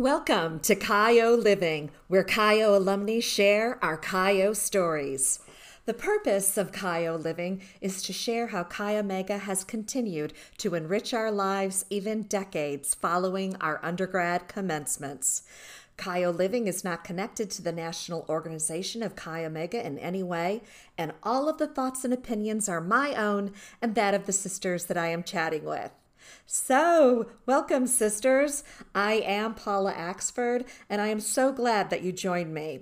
Welcome to CHIO Living, where CHIO alumni share our CHIO stories. The purpose of CHIO Living is to share how Chi Omega has continued to enrich our lives even decades following our undergrad commencements. CHIO Living is not connected to the national organization of Chi Omega in any way, and all of the thoughts and opinions are my own and that of the sisters that I am chatting with. So, welcome, sisters. I am Paula Axford, and I am so glad that you joined me.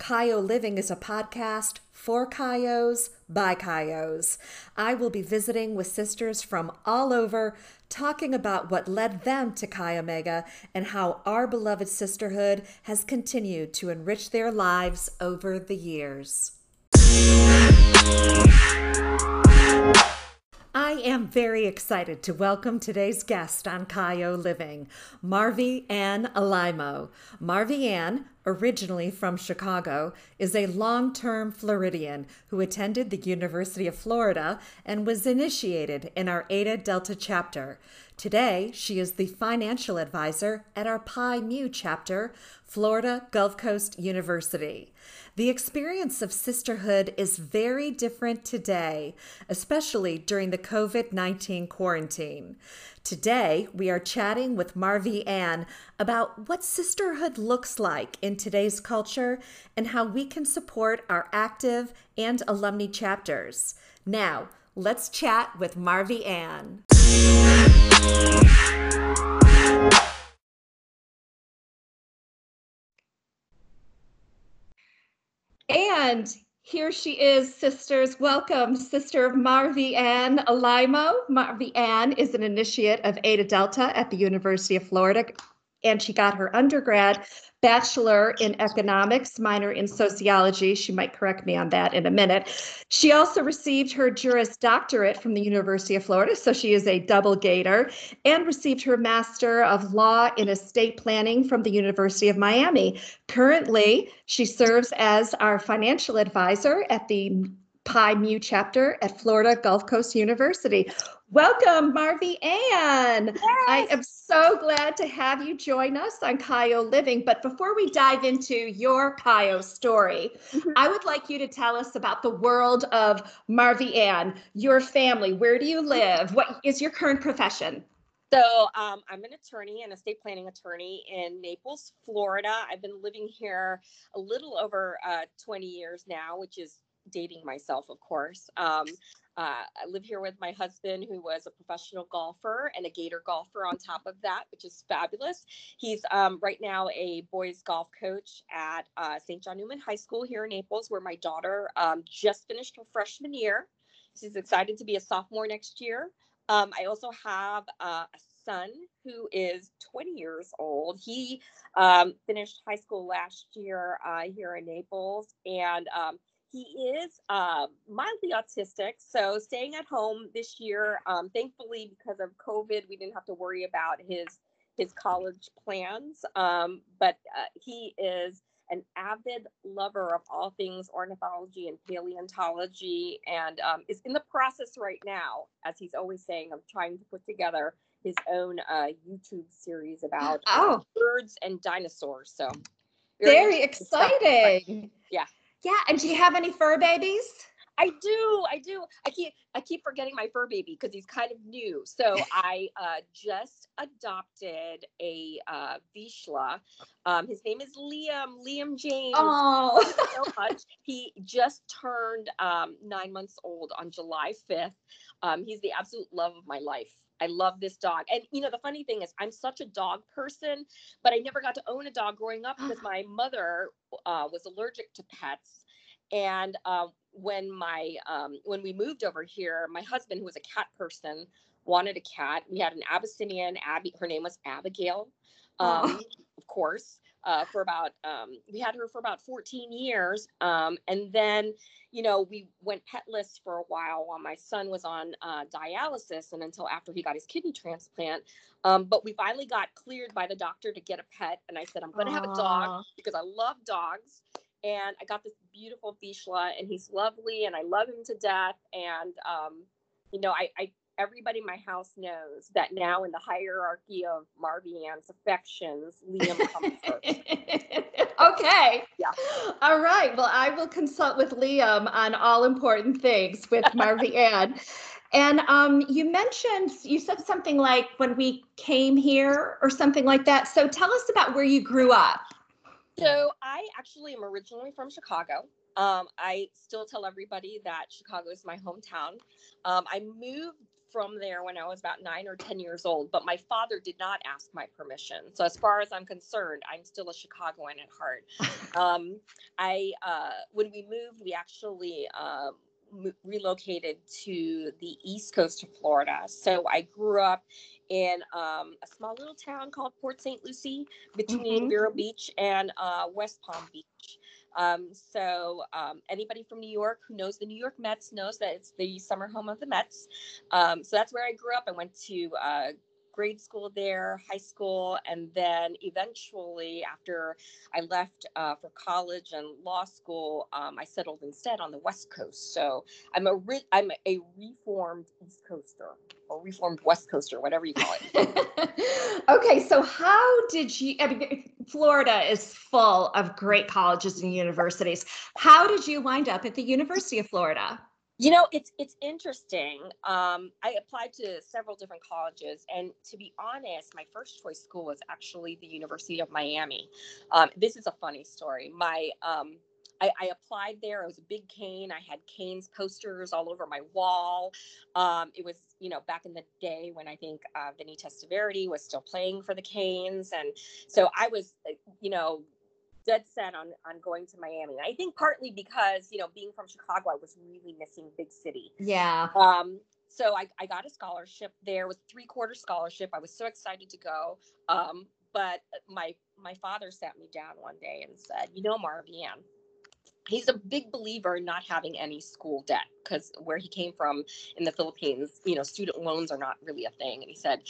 CHIO Living is a podcast for CHIOs by CHIOs. I will be visiting with sisters from all over, talking about what led them to Chi Omega and how our beloved sisterhood has continued to enrich their lives over the years. I am very excited to welcome today's guest on CHIO Living, Marvi Ann Alaimo. Marvi Ann, originally from Chicago, is a long term Floridian who attended the University of Florida and was initiated in our Eta Delta chapter. Today, she is the financial advisor at our Pi Mu chapter, Florida Gulf Coast University. The experience of sisterhood is very different today, especially during the COVID 19 quarantine. Today, we are chatting with Marvi Ann about what sisterhood looks like in today's culture and how we can support our active and alumni chapters. Now, let's chat with Marvi Ann. And here she is, sisters. Welcome, Sister Marvi Ann Alaimo. Marvi Ann is an initiate of Eta Delta at the University of Florida, and she got her undergrad bachelor in economics, minor in sociology. She might correct me on that in a minute. She also received her Juris Doctorate from the University of Florida, so she is a double gator, and received her Master of Law in Estate Planning from the University of Miami. Currently, she serves as our financial advisor at the Pi Mu chapter at Florida Gulf Coast University. Welcome, Marvi Ann. Yes. I am so glad to have you join us on CHIO Living. But before we dive into your CHIO story, mm-hmm. I would like you to tell us about the world of Marvi Ann, your family. Where do you live? What is your current profession? So um, I'm an attorney, an estate planning attorney in Naples, Florida. I've been living here a little over uh, 20 years now, which is dating myself, of course. Um, uh, I live here with my husband, who was a professional golfer and a gator golfer on top of that, which is fabulous. He's um, right now a boys golf coach at uh, St. John Neumann High School here in Naples, where my daughter um, just finished her freshman year. She's excited to be a sophomore next year. Um, I also have uh, a son who is 20 years old. He um, finished high school last year uh, here in Naples, and um, he is uh, mildly autistic, so staying at home this year. Um, thankfully, because of COVID, we didn't have to worry about his his college plans. Um, but uh, he is an avid lover of all things ornithology and paleontology, and um, is in the process right now, as he's always saying, of trying to put together his own uh, YouTube series about oh. birds and dinosaurs. So very, very exciting. yeah. Yeah, and do you have any fur babies? I do, I do. I keep I keep forgetting my fur baby because he's kind of new. So I uh, just adopted a uh, Vizsla. Um, his name is Liam. Liam James. Oh, so much. He just turned um, nine months old on July fifth. Um, he's the absolute love of my life. I love this dog. And you know, the funny thing is, I'm such a dog person, but I never got to own a dog growing up because my mother uh, was allergic to pets. And uh, when my um, when we moved over here, my husband, who was a cat person, wanted a cat. We had an Abyssinian Abby. Her name was Abigail, um, of course uh, for about um, we had her for about 14 years um, and then you know we went petless for a while while my son was on uh, dialysis and until after he got his kidney transplant um, but we finally got cleared by the doctor to get a pet and i said i'm going to have a dog because i love dogs and i got this beautiful vizsla and he's lovely and i love him to death and um, you know I, I everybody in my house knows that now in the hierarchy of Marvy Ann's affections, Liam comes first. okay. Yeah. All right. Well, I will consult with Liam on all important things with Marvy Ann. And um, you mentioned, you said something like when we came here or something like that. So tell us about where you grew up. So I actually am originally from Chicago. Um, I still tell everybody that Chicago is my hometown. Um, I moved from there when I was about nine or 10 years old, but my father did not ask my permission. So, as far as I'm concerned, I'm still a Chicagoan at heart. um, I, uh, when we moved, we actually um, relocated to the east coast of Florida. So, I grew up in um, a small little town called Port St. Lucie between mm-hmm. Vero Beach and uh, West Palm Beach. Um, so um, anybody from New York who knows the New York Mets knows that it's the summer home of the Mets. Um, so that's where I grew up. I went to uh, grade school there, high school, and then eventually, after I left uh, for college and law school, um, I settled instead on the West Coast. So I'm a re- I'm a reformed East Coaster or reformed West Coaster, whatever you call it. okay, so how did you? I mean, Florida is full of great colleges and universities. How did you wind up at the University of Florida? You know, it's it's interesting. Um, I applied to several different colleges, and to be honest, my first choice school was actually the University of Miami. Um, this is a funny story. My um, I, I, applied there. I was a big Cane. I had Canes posters all over my wall. Um, it was, you know, back in the day when I think uh, Vinny Testaverde was still playing for the Canes, and so I was, uh, you know, dead set on on going to Miami. And I think partly because you know being from Chicago, I was really missing big city. Yeah. Um. So I, I got a scholarship there. It was three quarter scholarship. I was so excited to go. Um. But my my father sat me down one day and said, you know, Marvy Ann, he's a big believer in not having any school debt because where he came from in the Philippines, you know, student loans are not really a thing. And he said,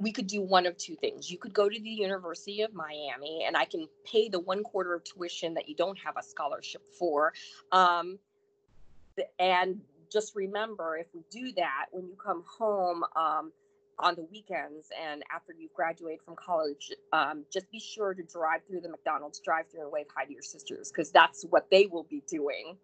we could do one of two things. You could go to the University of Miami and I can pay the one quarter of tuition that you don't have a scholarship for. Um, and just remember, if we do that, when you come home, um, on the weekends and after you've graduated from college, um, just be sure to drive through the McDonald's drive through and wave hi to your sisters because that's what they will be doing.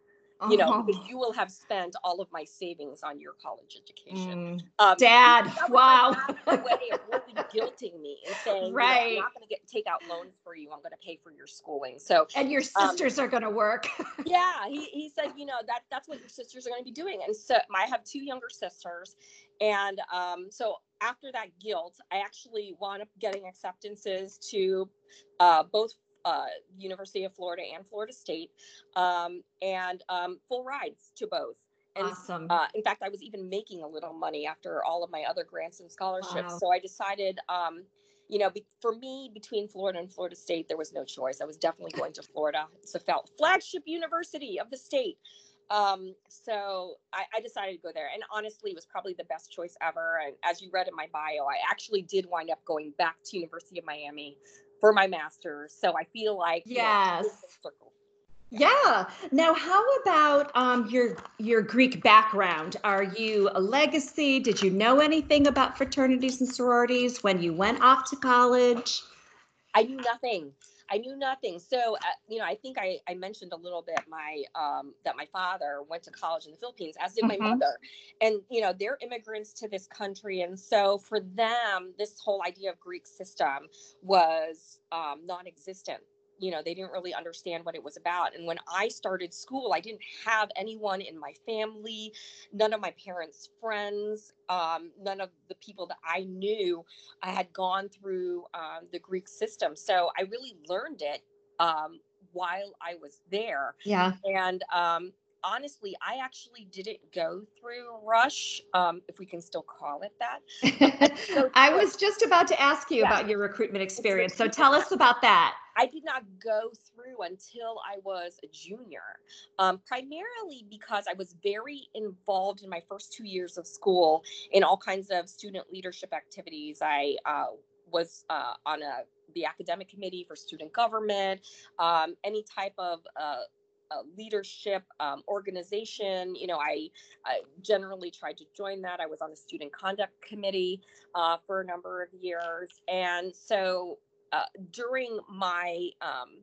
You know, uh-huh. because you will have spent all of my savings on your college education. Mm. Um, Dad, wow. way of guilting me and saying, right. You know, I'm not going to get take out loans for you. I'm going to pay for your schooling. So, and your um, sisters um, are going to work. yeah, he, he said, you know, that that's what your sisters are going to be doing. And so, I have two younger sisters, and um, so after that guilt, I actually wound up getting acceptances to uh, both uh, University of Florida and Florida State, um, and um, full rides to both. And, awesome. Uh, in fact, I was even making a little money after all of my other grants and scholarships. Wow. So I decided, um, you know, be, for me, between Florida and Florida State, there was no choice. I was definitely going to Florida. It's a flagship university of the state. Um, so I, I, decided to go there. And honestly, it was probably the best choice ever. And as you read in my bio, I actually did wind up going back to University of Miami for my master's. So I feel like yes. You know, yeah. Now, how about um, your your Greek background? Are you a legacy? Did you know anything about fraternities and sororities when you went off to college? I knew nothing. I knew nothing. So, uh, you know, I think I, I mentioned a little bit my um, that my father went to college in the Philippines, as did my mm-hmm. mother, and you know, they're immigrants to this country, and so for them, this whole idea of Greek system was um, non-existent you know they didn't really understand what it was about and when i started school i didn't have anyone in my family none of my parents friends um, none of the people that i knew i had gone through um, the greek system so i really learned it um, while i was there yeah. and um, honestly, I actually didn't go through Rush, um, if we can still call it that. so, I was just about to ask you yeah. about your recruitment experience. So tell us about that. I did not go through until I was a junior, um, primarily because I was very involved in my first two years of school in all kinds of student leadership activities. I uh, was uh, on a the academic committee for student government, um, any type of uh, a leadership um, organization. You know, I, I, generally tried to join that. I was on the student conduct committee uh, for a number of years, and so uh, during my um,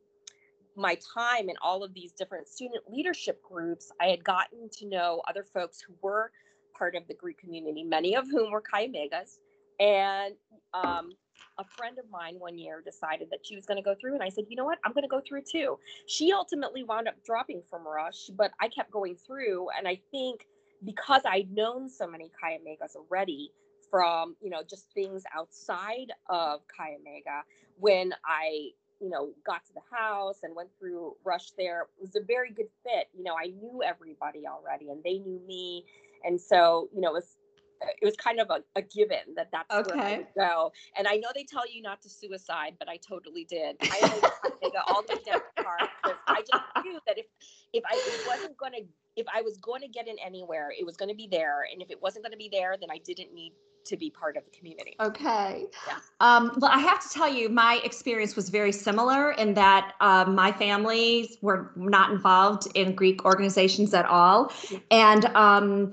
my time in all of these different student leadership groups, I had gotten to know other folks who were part of the Greek community, many of whom were Chi Omegas, and um, a friend of mine one year decided that she was going to go through and i said you know what? I'm going to go through too. She ultimately wound up dropping from rush but i kept going through and i think because i'd known so many chi omegas already from you know just things outside of chi omega when i you know got to the house and went through rush there it was a very good fit. You know i knew everybody already and they knew me and so you know it was it was kind of a, a given that that's okay. where I would go. And I know they tell you not to suicide, but I totally did. I made all the way down the car because I just knew that if if I wasn't going to if I was going to get in anywhere, it was going to be there, and if it wasn't going to be there, then I didn't need to be part of the community. Okay. Yeah. Um, well, I have to tell you, my experience was very similar in that um, my families were not involved in Greek organizations at all, mm-hmm. and um,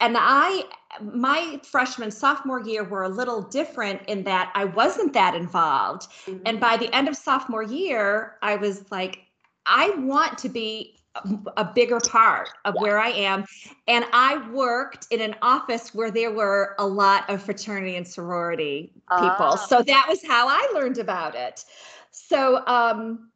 and I my freshman sophomore year were a little different in that I wasn't that involved. Mm-hmm. And by the end of sophomore year, I was like, I want to be a bigger part of yeah. where I am. And I worked in an office where there were a lot of fraternity and sorority people. Uh. So that was how I learned about it. So um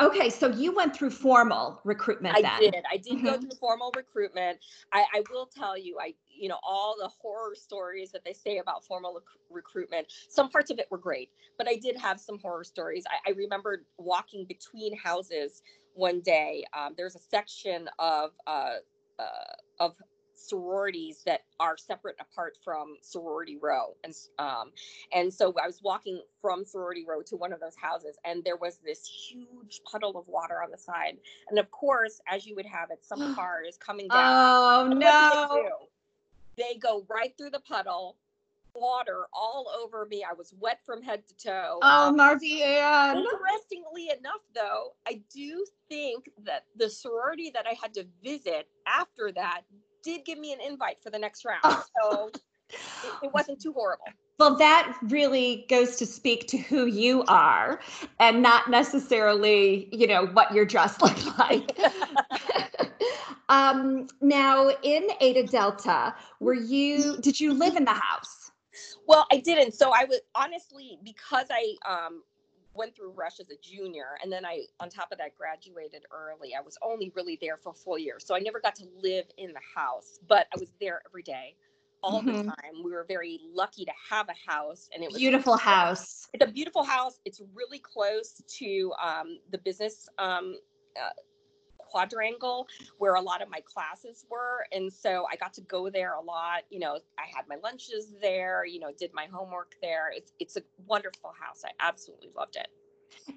Okay, so you went through formal recruitment. I then. did. I did mm-hmm. go through formal recruitment. I, I, will tell you, I you know all the horror stories that they say about formal rec- recruitment. Some parts of it were great, but I did have some horror stories. I, I remember walking between houses one day. Um, there's a section of uh, uh, of sororities that are separate apart from sorority row and um and so i was walking from sorority row to one of those houses and there was this huge puddle of water on the side and of course as you would have it some car is coming down oh no they, they go right through the puddle water all over me. I was wet from head to toe. Oh, um. Interestingly enough, though, I do think that the sorority that I had to visit after that did give me an invite for the next round. So it, it wasn't too horrible. Well, that really goes to speak to who you are and not necessarily, you know, what your dress look like. um, now, in Eta Delta, were you, did you live in the house? Well, I didn't. So I was honestly, because I um, went through Rush as a junior, and then I, on top of that, graduated early. I was only really there for a full year, so I never got to live in the house, but I was there every day, all mm-hmm. the time. We were very lucky to have a house, and it was beautiful house. It's a beautiful house. It's really close to um, the business. Um, uh, quadrangle where a lot of my classes were and so i got to go there a lot you know i had my lunches there you know did my homework there it's, it's a wonderful house i absolutely loved it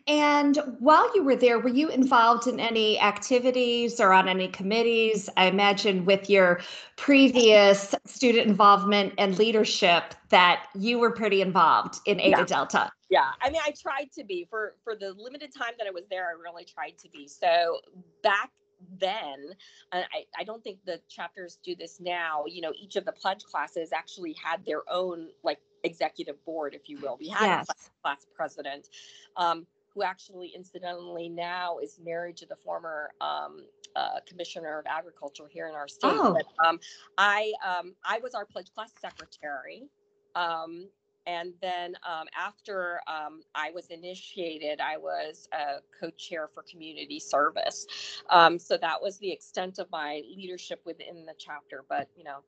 and while you were there, were you involved in any activities or on any committees? I imagine with your previous student involvement and leadership that you were pretty involved in Eta yeah. Delta. Yeah, I mean, I tried to be for for the limited time that I was there. I really tried to be. So back then and I, I don't think the chapters do this now you know each of the pledge classes actually had their own like executive board if you will we had yes. a class, class president um, who actually incidentally now is married to the former um, uh, commissioner of agriculture here in our state. Oh. But, um, I um, I was our pledge class secretary. Um, and then um, after um, I was initiated, I was a co-chair for community service. so that was the extent of my leadership within the chapter. But you know,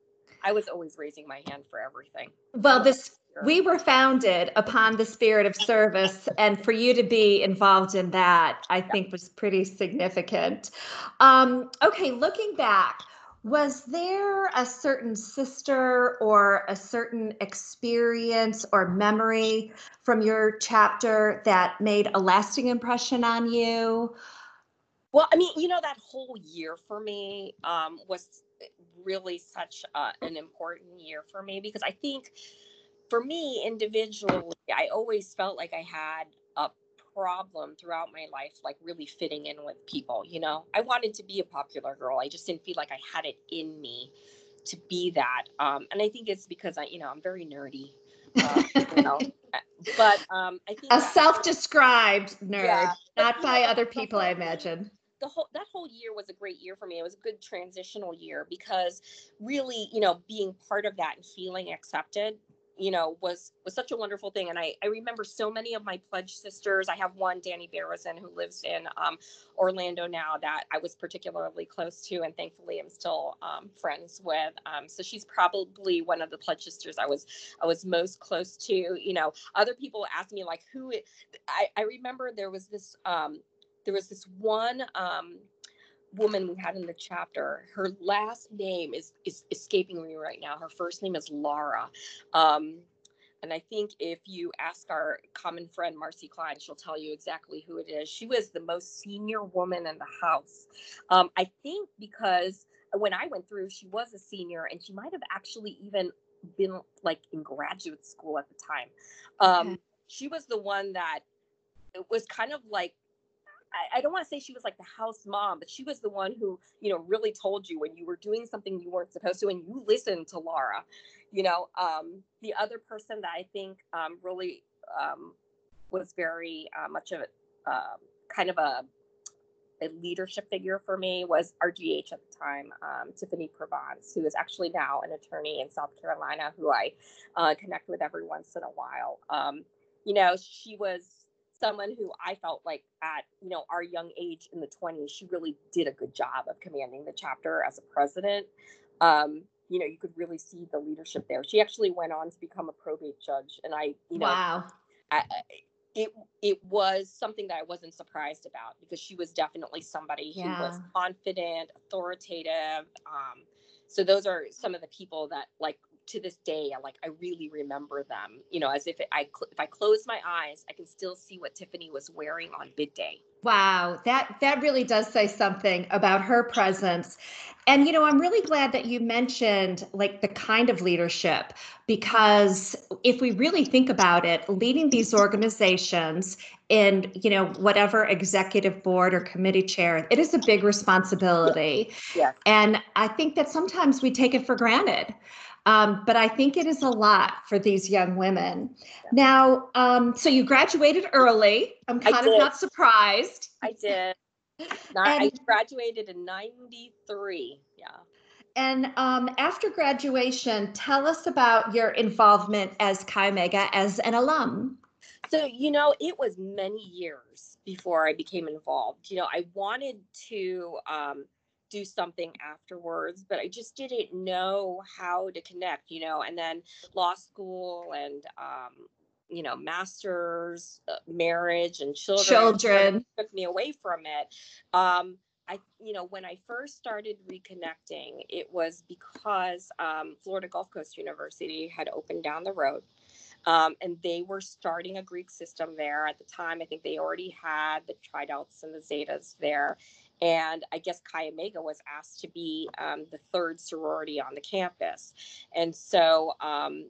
I was always raising my hand for everything. Well, this we were founded upon the spirit of service, and for you to be involved in that, I think was pretty significant. Um, okay, looking back, was there a certain sister or a certain experience or memory from your chapter that made a lasting impression on you? Well, I mean, you know, that whole year for me um, was really such an important year for me because I think for me individually, I always felt like I had a problem throughout my life, like really fitting in with people. You know, I wanted to be a popular girl. I just didn't feel like I had it in me to be that. Um, and I think it's because I, you know, I'm very nerdy. Uh, you know, but um, I think a self-described nerd, yeah, not by know, other people, I imagine. The whole that whole year was a great year for me. It was a good transitional year because really, you know, being part of that and feeling accepted you know was was such a wonderful thing. And i i remember so many of my pledge sisters i have one danny barrison who lives in um, orlando now that i was particularly close to and thankfully i'm still um, friends with. Um, so she's probably one of the pledge sisters i was i was most close to. You know other people ask me like who it, I, I remember there was this um, there was this one um, woman we had in the chapter her last name is is escaping me right now. Her first name is laura. Um, and i think if you ask our common friend marcy klein she'll tell you exactly who it is. She was the most senior woman in the house. Um, i think because when i went through she was a senior and she might have actually even been like in graduate school at the time. Um, okay. she was the one that it was kind of like I, I don't want to say she was like the house mom, but she was the one who, you know, really told you when you were doing something you weren't supposed to, and you listened to Laura. You know, um, the other person that I think um, really um, was very uh, much of a uh, kind of a, a, leadership figure for me was RGH at the time, um, Tiffany Provence, who is actually now an attorney in South Carolina, who I uh, connect with every once in a while. Um, you know, she was someone who I felt like at you know our young age in the 20s, she really did a good job of commanding the chapter as a president. Um, you know, you could really see the leadership there. She actually went on to become a probate judge, and I, you know, wow, I, it it was something that I wasn't surprised about because she was definitely somebody yeah. who was confident, authoritative. Um, so those are some of the people that like to this day, I like I really remember them. You know, as if I if I close my eyes, I can still see what Tiffany was wearing on bid day. Wow, that that really does say something about her presence. And you know, I'm really glad that you mentioned like the kind of leadership because if we really think about it, leading these organizations in, you know, whatever executive board or committee chair, it is a big responsibility. Yeah. And I think that sometimes we take it for granted. Um, but I think it is a lot for these young women. Now, um, so you graduated early. I'm kind of not surprised. I did. Not, and, I graduated in 93. Yeah. And um, after graduation, tell us about your involvement as Chi Omega as an alum. So, you know, it was many years before I became involved. You know, I wanted to um, do something afterwards but i just didn't know how to connect you know and then law school and um you know masters uh, marriage and children children took me away from it um I, you know, when I first started reconnecting, it was because um, Florida Gulf Coast University had opened down the road. Um, and they were starting a Greek system there at the time. I think they already had the Tri and the Zetas there. And I guess Chi Omega was asked to be um, the third sorority on the campus. And so um,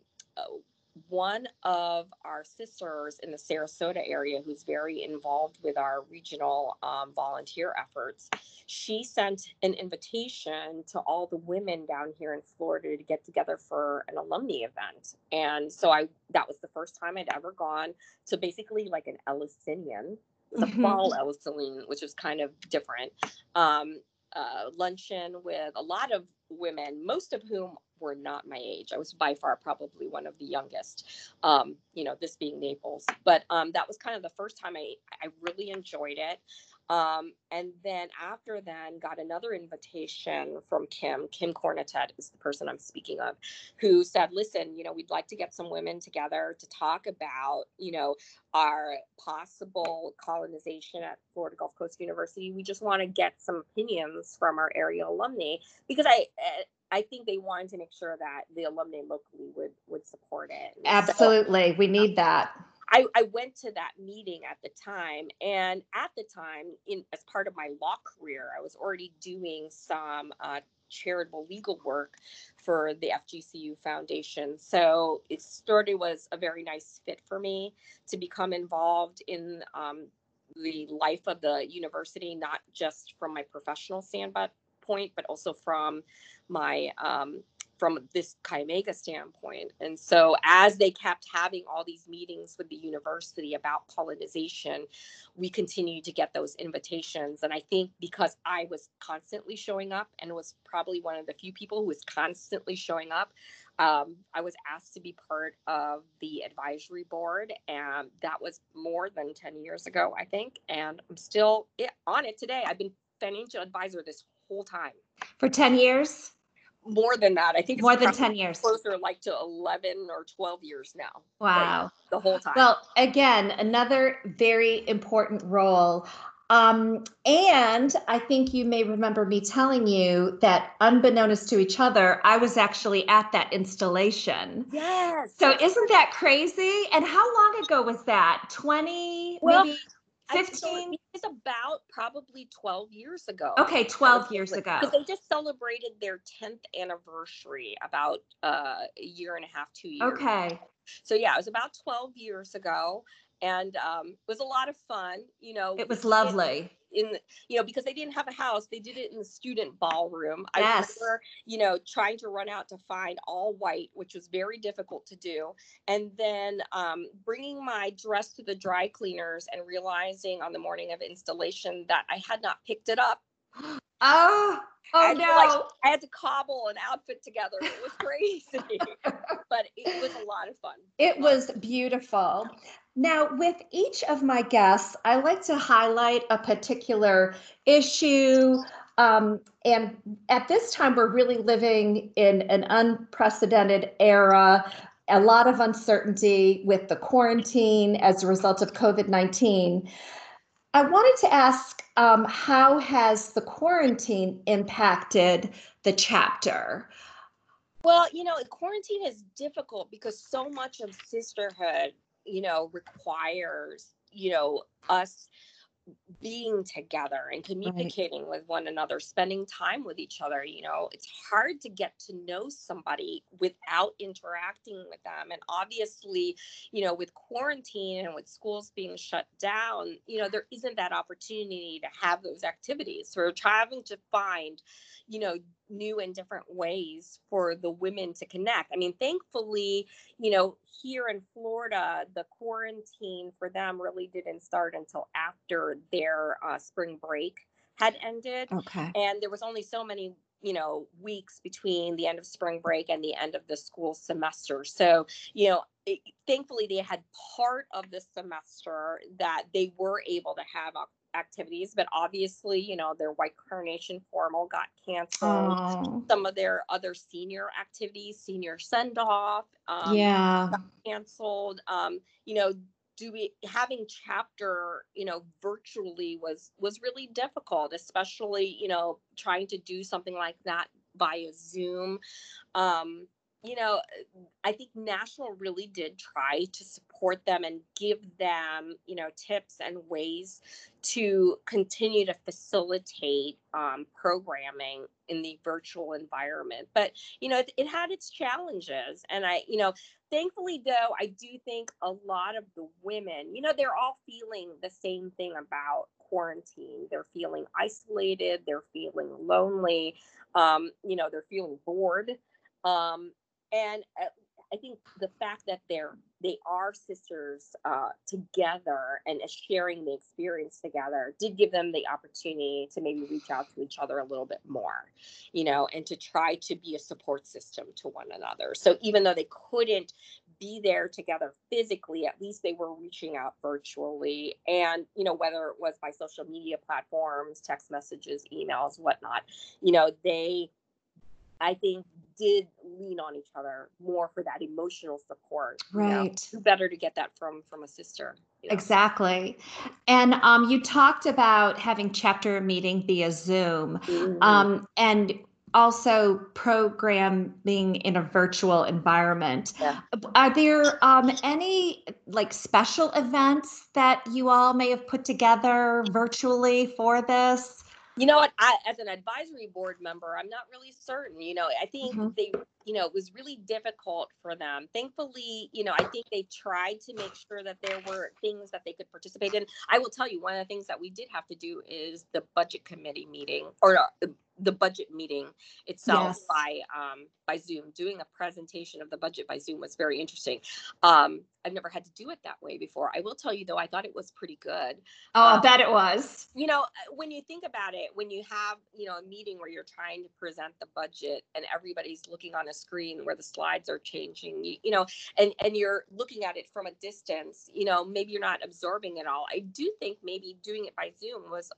one of our sisters in the Sarasota area, who's very involved with our regional um, volunteer efforts, she sent an invitation to all the women down here in Florida to get together for an alumni event. And so I that was the first time I'd ever gone to basically like an Eleusinian the mm-hmm. fall Eleusinian, which was kind of different. Um, uh, luncheon with a lot of women, most of whom were not my age. I was by far probably one of the youngest, um, you know, this being Naples. But um, that was kind of the first time I, I really enjoyed it. Um, and then after then, got another invitation from Kim. Kim Cornetet is the person I'm speaking of, who said, "Listen, you know, we'd like to get some women together to talk about, you know, our possible colonization at Florida Gulf Coast University. We just want to get some opinions from our area alumni because I." I think they wanted to make sure that the alumni locally would would support it. Absolutely, so, we need that. I, I went to that meeting at the time, and at the time, in as part of my law career, I was already doing some uh, charitable legal work for the FGCU Foundation. So it sort of was a very nice fit for me to become involved in um, the life of the university, not just from my professional standpoint, but also from my um, from this Chi Omega standpoint. And so, as they kept having all these meetings with the university about colonization, we continued to get those invitations. And I think because I was constantly showing up and was probably one of the few people who was constantly showing up, um, I was asked to be part of the advisory board, and that was more than 10 years ago, I think. And I'm still on it today. I've been financial advisor this whole time. For 10 years? More than that. I think more than 10 years. Closer like to 11 or 12 years now. Wow. Like the whole time. Well, again, another very important role. Um, and I think you may remember me telling you that unbeknownst to each other, I was actually at that installation. Yes. So isn't that crazy? And how long ago was that? 20, well, maybe 15 it's about probably 12 years ago. Okay 12 years ago. because they just celebrated their 10th anniversary about uh, a year and a half two years okay. So yeah it was about 12 years ago and um, it was a lot of fun you know it was lovely in you know because they didn't have a house they did it in the student ballroom yes. i remember you know trying to run out to find all white which was very difficult to do and then um, bringing my dress to the dry cleaners and realizing on the morning of installation that i had not picked it up oh Oh no! Like, I had to cobble an outfit together. It was crazy, but it was a lot of fun. It was beautiful. Now, with each of my guests, I like to highlight a particular issue. Um, and at this time, we're really living in an unprecedented era, a lot of uncertainty with the quarantine as a result of COVID 19. I wanted to ask um, how has the quarantine impacted the chapter? Well, you know, quarantine is difficult because so much of sisterhood you know, requires, you know, us being together and communicating right. with one another, spending time with each other. You know, it's hard to get to know somebody without interacting with them. And obviously, you know, with quarantine and with schools being shut down, you know, there isn't that opportunity to have those activities. So we're trying to find, you know, new and different ways for the women to connect. I mean, thankfully, you know, here in Florida, the quarantine for them really didn't start until after their uh, spring break had ended. Okay. And there was only so many you know weeks between the end of spring break and the end of the school semester so you know it, thankfully they had part of the semester that they were able to have activities, but obviously, you know, their white carnation formal got canceled. Oh. Some of their other senior activities, senior send off, um, yeah, canceled. Um, you know, do we having chapter you know virtually was was really difficult especially you know trying to do something like that via zoom um you know, I think National really did try to support them and give them, you know, tips and ways to continue to facilitate um, programming in the virtual environment. But, you know, it, it had its challenges. And I, you know, thankfully, though, I do think a lot of the women, you know, they're all feeling the same thing about quarantine. They're feeling isolated, they're feeling lonely, um, you know, they're feeling bored. Um, and uh, I think the fact that they're they are sisters uh, together and sharing the experience together did give them the opportunity to maybe reach out to each other a little bit more, you know, and to try to be a support system to one another. So even though they couldn't be there together physically, at least they were reaching out virtually, and you know whether it was by social media platforms, text messages, emails, whatnot, you know they I think did lean on each other more for that emotional support. Right. You know? better to get that from from a sister. You know? Exactly. And um, you talked about having chapter meeting via Zoom, mm-hmm. um, and also programming in a virtual environment. Yeah. Are there um, any like special events that you all may have put together virtually for this? You know what? I, as an advisory board member, I'm not really certain. You know, I think mm-hmm. they you know, it was really difficult for them. Thankfully, you know, I think they tried to make sure that there were things that they could participate in. I will tell you, one of the things that we did have to do is the budget committee meeting or uh, the budget meeting itself Yes. by um, by Zoom. Doing a presentation of the budget by Zoom was very interesting. Um, I've never had to do it that way before. I will tell you though, I thought it was pretty good Oh, I Um, bet it was. you know uh, when you think about it when you have you know a meeting where you're trying to present the budget and everybody's looking on a screen where the slides are changing you, you know and and you're looking at it from a distance you know maybe you're not absorbing it all i do think maybe doing it by zoom was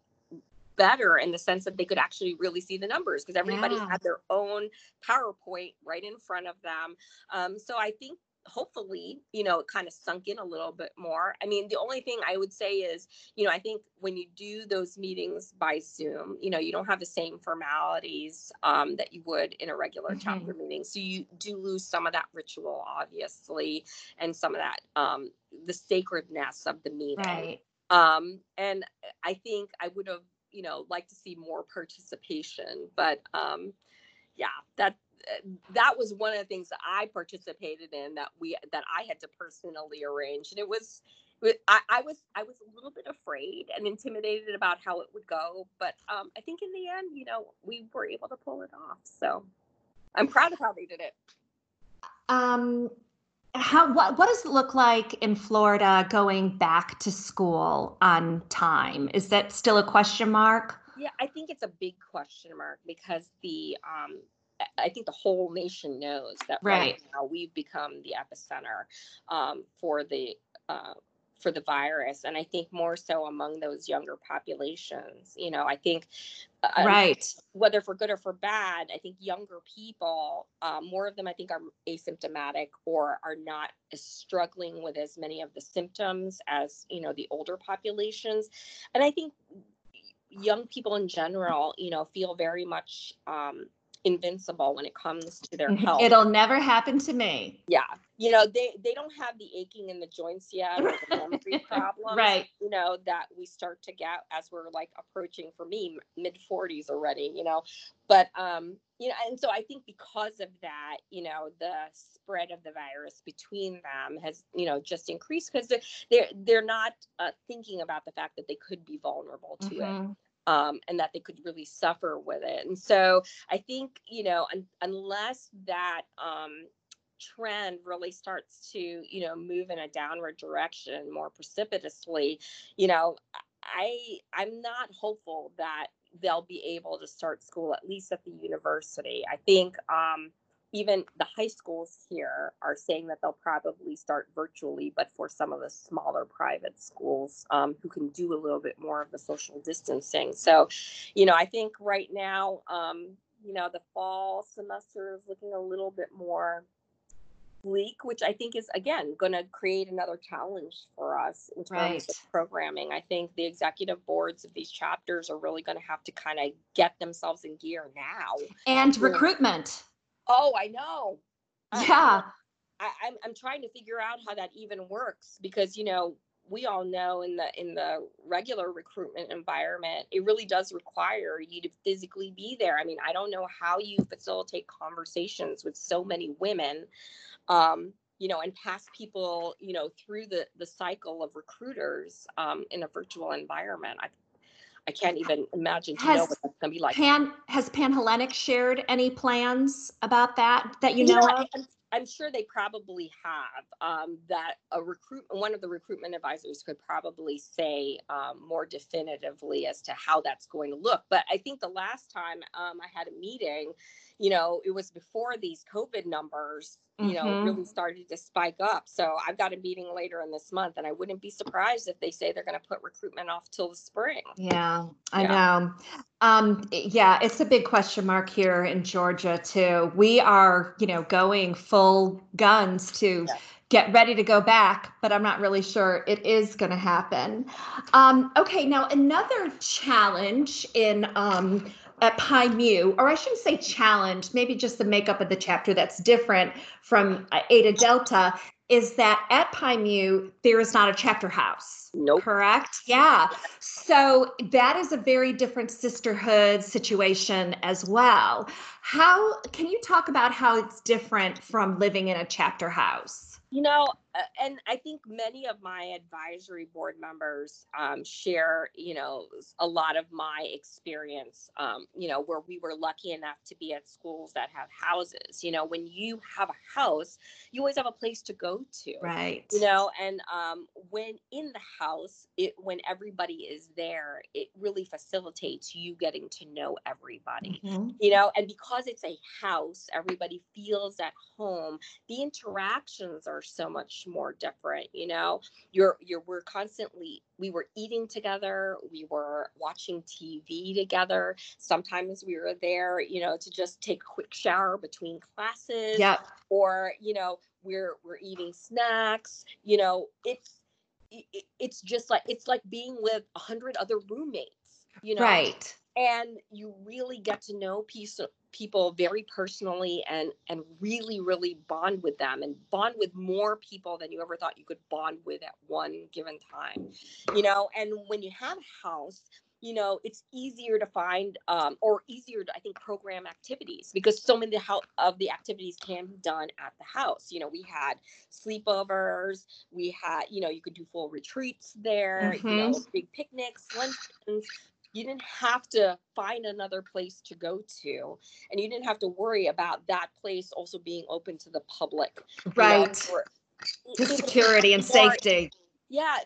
better in the sense that they could actually really see the numbers because everybody Yeah. had their own powerpoint right in front of them um, so i think hopefully you know it kind of sunk in a little bit more i mean the only thing i would say is you know i think when you do those meetings by zoom you know you don't have the same formalities um, that you would in a regular Mhm. chapter meeting so you do lose some of that ritual obviously and some of that um, the sacredness of the meeting Right. um, and I think I would have, you know, like to see more participation. But um, yeah, that that was one of the things that I participated in that we that I had to personally arrange, and it was. I, I was I was a little bit afraid and intimidated about how it would go, but um, I think in the end, you know, we were able to pull it off. So I'm proud of how they did it. Um, how what what does it look like in Florida going back to school on time? Is that still a question mark? Yeah, I think it's a big question mark because the um I- think the whole nation knows that right, Right. now we've become the epicenter um, for the uh, for the virus, and I think more so among those younger populations. You know, I think uh, Right. whether for good or for bad, I think younger people, um, more of them, I think, are asymptomatic or are not as struggling with as many of the symptoms as you know the older populations, and I think young people in general, you know, feel very much um, invincible when it comes to their health. It'll never happen to me. yeah, you know, they they don't have the aching in the joints yet or the memory problems, Right. You know that we start to get as we're like approaching for me mid forties already. You know, but um, you know, and so I think because of that, you know, the spread of the virus between them has you know just increased because they're they're they're not uh, thinking about the fact that they could be vulnerable to it Mhm. Um, and that they could really suffer with it. And so I think, you know, un- unless that um, trend really starts to, you know, move in a downward direction more precipitously, you know, I I'm not hopeful that they'll be able to start school at least at the university. I think um, even the high schools here are saying that they'll probably start virtually, but for some of the smaller private schools um, who can do a little bit more of the social distancing. So, you know, I think right now, um, you know, the fall semester is looking a little bit more bleak, which I think is again going to create another challenge for us in terms Right. of programming. I think the executive boards of these chapters are really going to have to kind of get themselves in gear now. And recruitment. Oh, I know. I- you know, Yeah. I, I'm I'm trying to figure out how that even works because you know we all know in the in the regular recruitment environment it really does require you to physically be there. I mean I don't know how you facilitate conversations with so many women, um, you know, and pass people you know through the the cycle of recruiters um, in a virtual environment. I I can't even imagine to know what that's gonna be like. Pan has Pan Hellenic shared any plans about that that you You know? I'm, I'm sure they probably have um, that a recruit one of the recruitment advisors could probably say um, more definitively as to how that's going to look. But I think the last time um, I had a meeting, you know, it was before these COVID numbers, you know, Mhm. really started to spike up. So I've got a meeting later in this month, and I wouldn't be surprised if they say they're going to put recruitment off till the spring. Yeah, I Yeah. know. Um, yeah, it's a big question mark here in Georgia too. We are, you know, going full guns to Yeah. get ready to go back, but I'm not really sure it is going to happen. Um, okay, now another challenge in um, at Pi Mu, or I shouldn't say challenge, maybe just the makeup of the chapter that's different from uh, Eta Delta, is that at Pi Mu, there is not a chapter house. Nope. Correct? Yeah. So that is a very different sisterhood situation as well. How can you talk about how it's different from living in a chapter house? You know, and I think many of my advisory board members um, share, you know, a lot of my experience, um, you know, where we were lucky enough to be at schools that have houses. You know, when you have a house, you always have a place to go to. Right. You know, and um, when in the house, it when everybody is there, it really facilitates you getting to know everybody. Mm-hmm. You know, and because it's a house, everybody feels at home. The interactions are so much more different you know? You're you're we're constantly we were eating together we were watching tv together. Sometimes we were there you know to just take a quick shower between classes yeah or you know we're we're eating snacks you know? It's it, it's just like it's like being with a hundred other roommates you know? Right. And you really get to know piece of, people very personally and and really really bond with them and bond with more people than you ever thought you could bond with at one given time you know and when you have a house you know it's easier to find um, or easier to i think program activities because so many of the activities can be done at the house you know we had sleepovers we had you know you could do full retreats there mm-hmm. you know big picnics luncheons you didn't have to find another place to go to and you didn't have to worry about that place also being open to the public. Right. you know, security and more, safety. Yeah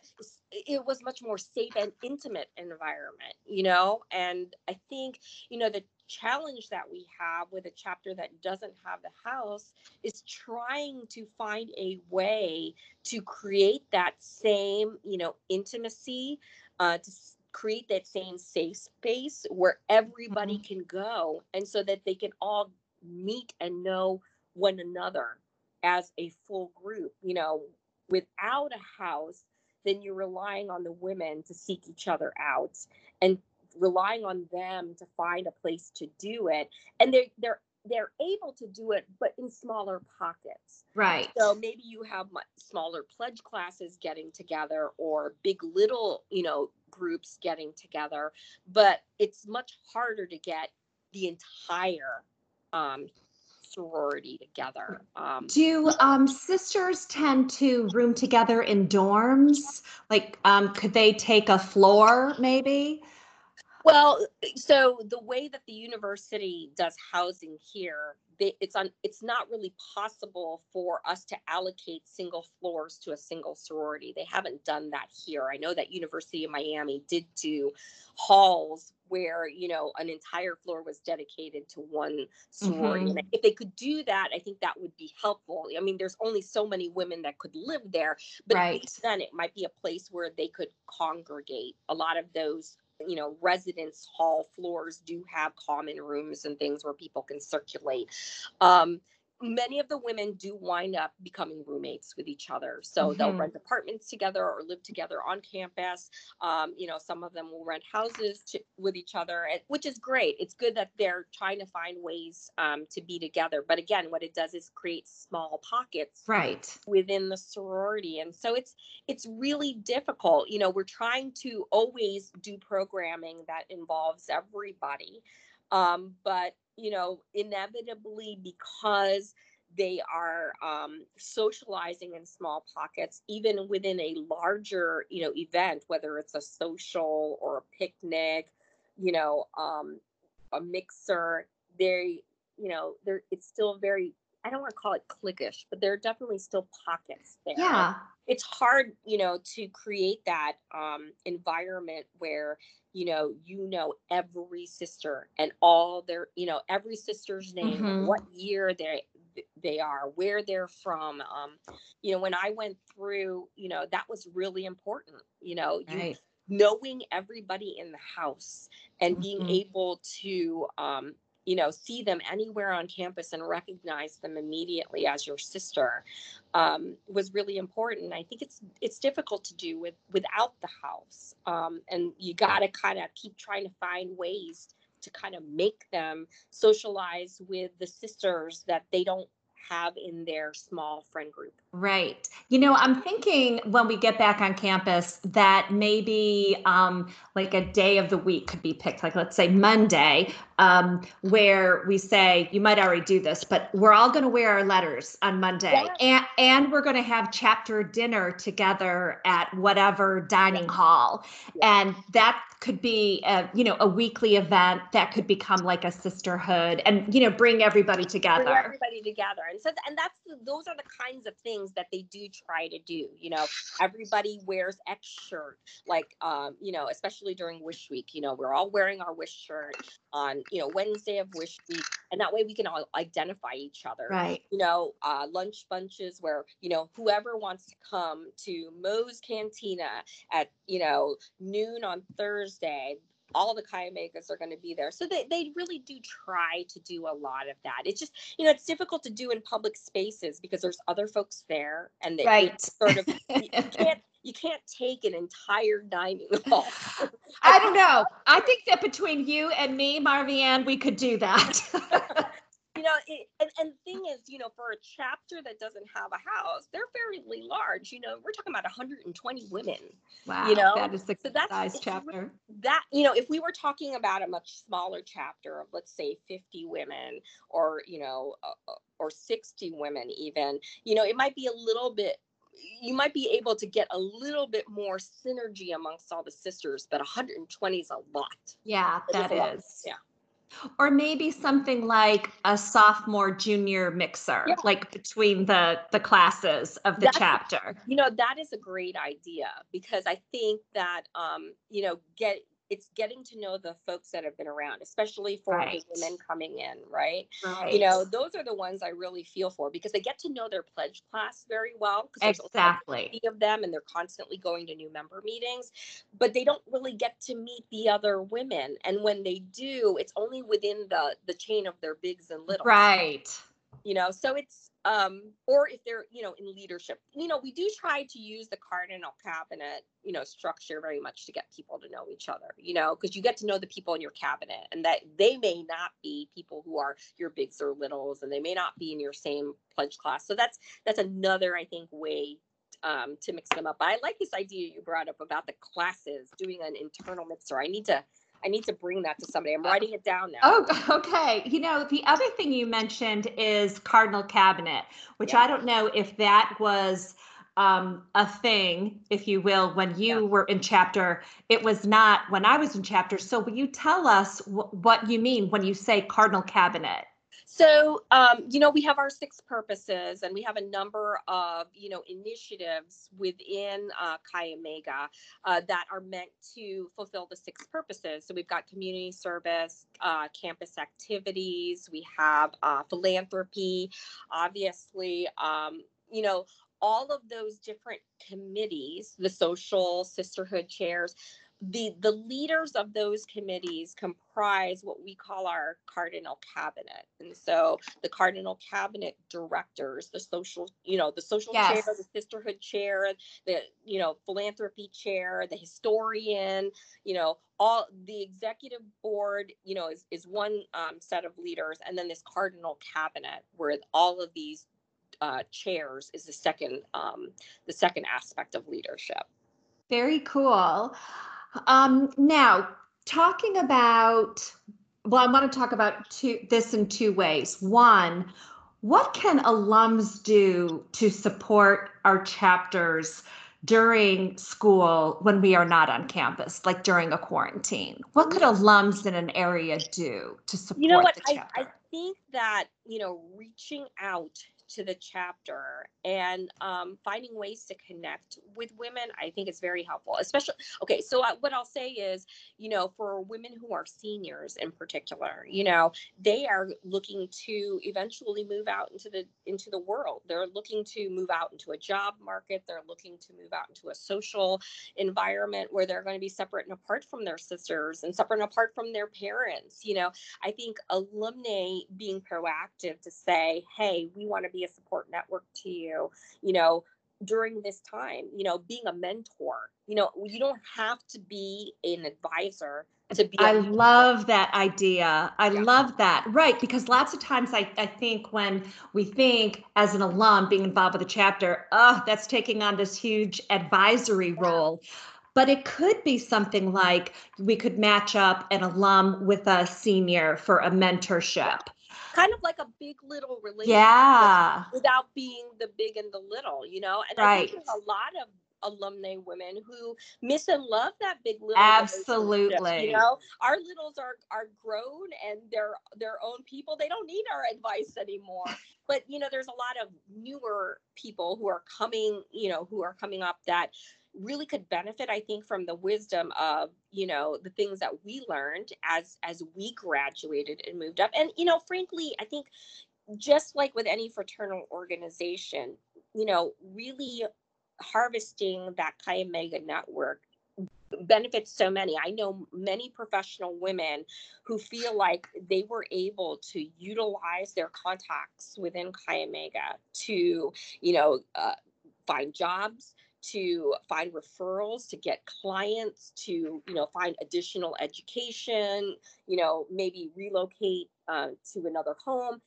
it was much more safe and intimate environment you know? And i think you know the challenge that we have with a chapter that doesn't have the house is trying to find a way to create that same you know intimacy uh, to create that same safe space where everybody mm-hmm. can go and so that they can all meet and know one another as a full group you know without a house then you're relying on the women to seek each other out and relying on them to find a place to do it and they're they're they're able to do it but in smaller pockets right so maybe you have smaller pledge classes getting together or big little you know groups getting together, but it's much harder to get the entire um, sorority together. Um, Do um, sisters tend to room together in dorms? Like, um, could they take a floor maybe? Well, so the way that the university does housing here, they, it's on it's not really possible for us to allocate single floors to a single sorority. They haven't done that here. I know that University of Miami did do halls where you know an entire floor was dedicated to one sorority. Mm-hmm. And if they could do that, I think that would be helpful. I mean, there's only so many women that could live there, but right. then it might be a place where they could congregate. A lot of those you know residence hall floors do have common rooms and things where people can circulate. Um, many of the women do wind up becoming roommates with each other. So mm-hmm. they'll rent apartments together or live together on campus. Um, you know, some of them will rent houses to, with each other, which is great. It's good that they're trying to find ways um, to be together. But again, what it does is create small pockets right within the sorority, and so it's it's really difficult. You know, we're trying to always do programming that involves everybody. Um, but you know, inevitably because they are um, socializing in small pockets, even within a larger, you know, event, whether it's a social or a picnic, you know, um, a mixer. They, you know, they're it's still very. I don't want to call it cliquish, but there are definitely still pockets there. Yeah, it's hard, you know, to create that um, environment where you know you know every sister and all their you know every sister's name mm-hmm. what year they they are where they're from um you know when i went through you know that was really important you know you right. knowing everybody in the house and mm-hmm. being able to um you know see them anywhere on campus and recognize them immediately as your sister um, was really important i think it's it's difficult to do with without the house um, and you got to kind of keep trying to find ways to kind of make them socialize with the sisters that they don't have in their small friend group. Right. You know, I'm thinking when we get back on campus that maybe um, like a day of the week could be picked, like let's say Monday, um, where we say, you might already do this, but we're all going to wear our letters on Monday and, and we're going to have chapter dinner together at whatever dining hall. Yeah. And that could be a, you know, a weekly event that could become like a sisterhood and, you know, bring everybody together. Bring everybody together. And so, and that's, those are the kinds of things things that they do try to do. You know, everybody wears X shirt, like, um, you know, especially during Wish Week. You know, we're all wearing our Wish shirt on, you know, Wednesday of Wish Week, and that way we can all identify each other. Right. You know, uh, lunch bunches where you know whoever wants to come to Moe's Cantina at you know noon on Thursday all the Omegas are going to be there. So they, they really do try to do a lot of that. It's just, you know, it's difficult to do in public spaces because there's other folks there and they right. sort of, you can't, you can't take an entire dining hall. I don't know. I think that between you and me, Marvianne, we could do that. you know, it, and, and the thing is, you know, for a chapter that doesn't have a house, they're fairly large. You know, we're talking about 120 women. Wow. You know, that is the so that's, size chapter. That, you know, if we were talking about a much smaller chapter of, let's say, 50 women or, you know, uh, uh or 60 women even, you know, it might be a little bit you might be able to get a little bit more synergy amongst all the sisters, but 120 is a lot. Yeah, that is. Yeah or maybe something like a sophomore junior mixer yeah. like between the the classes of the That's, chapter you know that is a great idea because i think that um you know get it's getting to know the folks that have been around, especially for right. the women coming in, right? right? You know, those are the ones I really feel for because they get to know their pledge class very well. Exactly. Of them, and they're constantly going to new member meetings, but they don't really get to meet the other women. And when they do, it's only within the the chain of their bigs and littles. Right. You know, so it's um, or if they're, you know, in leadership. You know, we do try to use the cardinal cabinet, you know, structure very much to get people to know each other, you know, because you get to know the people in your cabinet and that they may not be people who are your bigs or littles and they may not be in your same pledge class. So that's that's another, I think, way um, to mix them up. I like this idea you brought up about the classes doing an internal mixer. I need to I need to bring that to somebody. I'm uh, writing it down now. Oh, okay. You know, the other thing you mentioned is Cardinal Cabinet, which yeah. I don't know if that was um, a thing, if you will, when you yeah. were in chapter. It was not when I was in chapter. So, will you tell us w- what you mean when you say Cardinal Cabinet? So, um, you know, we have our six purposes and we have a number of, you know, initiatives within uh, Chi Omega uh, that are meant to fulfill the six purposes. So we've got community service, uh, campus activities, we have uh, philanthropy, obviously, um, you know, all of those different committees, the social sisterhood chairs, the the leaders of those committees comprise what we call our cardinal cabinet. And so the cardinal cabinet directors the social you know the social yes. chair the sisterhood chair the you know philanthropy chair the historian you know all the executive board you know is, is one um, set of leaders. And then this cardinal cabinet where all of these uh, chairs is the second um, the second aspect of leadership. Very cool um, now, talking about, well, I want to talk about two, this in two ways. One, what can alums do to support our chapters during school when we are not on campus, like during a quarantine? What could alums in an area do to support you know what? the chapter? I, I think that, you know, reaching out to the chapter and um, finding ways to connect with women, I think it's very helpful. Especially, okay, so I, what I'll say is, you know, for women who are seniors in particular, you know, they are looking to eventually move out into the into the world. They're looking to move out into a job market. They're looking to move out into a social environment where they're going to be separate and apart from their sisters and separate and apart from their parents. You know, I think alumni being proactive to say, hey, we want to be a support network to you, you know, during this time, you know, being a mentor, you know, you don't have to be an advisor to be. I love that idea. I yeah. love that. Right. Because lots of times I, I think when we think as an alum being involved with a chapter, oh, that's taking on this huge advisory yeah. role. But it could be something like we could match up an alum with a senior for a mentorship. Kind of like a big little relationship. Yeah. Without being the big and the little, you know? And right. I think there's a lot of alumni women who miss and love that big little absolutely you know our littles are are grown and they're their own people they don't need our advice anymore but you know there's a lot of newer people who are coming you know who are coming up that really could benefit i think from the wisdom of you know the things that we learned as as we graduated and moved up and you know frankly i think just like with any fraternal organization you know really harvesting that Chi Omega network benefits so many. I know many professional women who feel like they were able to utilize their contacts within Chi Omega to, you know, uh, find jobs, to find referrals, to get clients, to, you know, find additional education, you know, maybe relocate uh, to another home.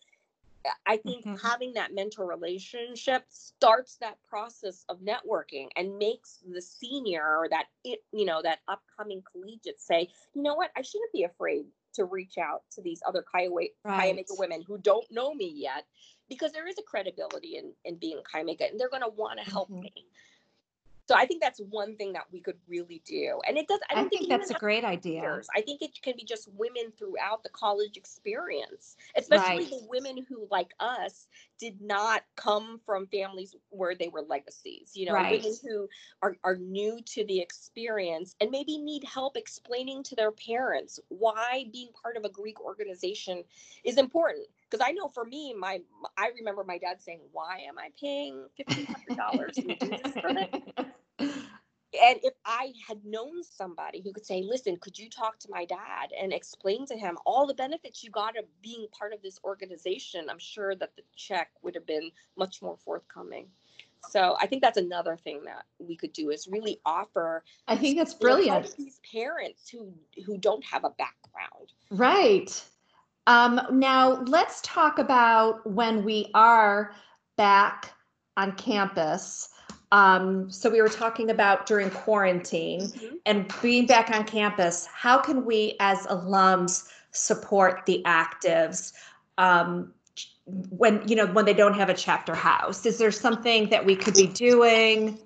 I think mm-hmm. having that mentor relationship starts that process of networking and makes the senior or that it, you know, that upcoming collegiate say, you know what, I shouldn't be afraid to reach out to these other Chi right. women who don't know me yet, because there is a credibility in, in being Chi Omega and they're going to want to help mm-hmm. me. So I think that's one thing that we could really do. And it does I, I think that's a great idea. I think it can be just women throughout the college experience, especially right. the women who like us did not come from families where they were legacies, you know, right. women who are, are new to the experience and maybe need help explaining to their parents why being part of a Greek organization is important because I know for me, my I remember my dad saying, "Why am I paying fifteen hundred dollars for this?" and if I had known somebody who could say, "Listen, could you talk to my dad and explain to him all the benefits you got of being part of this organization?" I'm sure that the check would have been much more forthcoming. So I think that's another thing that we could do is really offer. I think that's brilliant. These parents who who don't have a background. Right. Um, now, let's talk about when we are back on campus. Um, so, we were talking about during quarantine mm-hmm. and being back on campus. How can we, as alums, support the actives um, when you know when they don't have a chapter house? Is there something that we could be doing?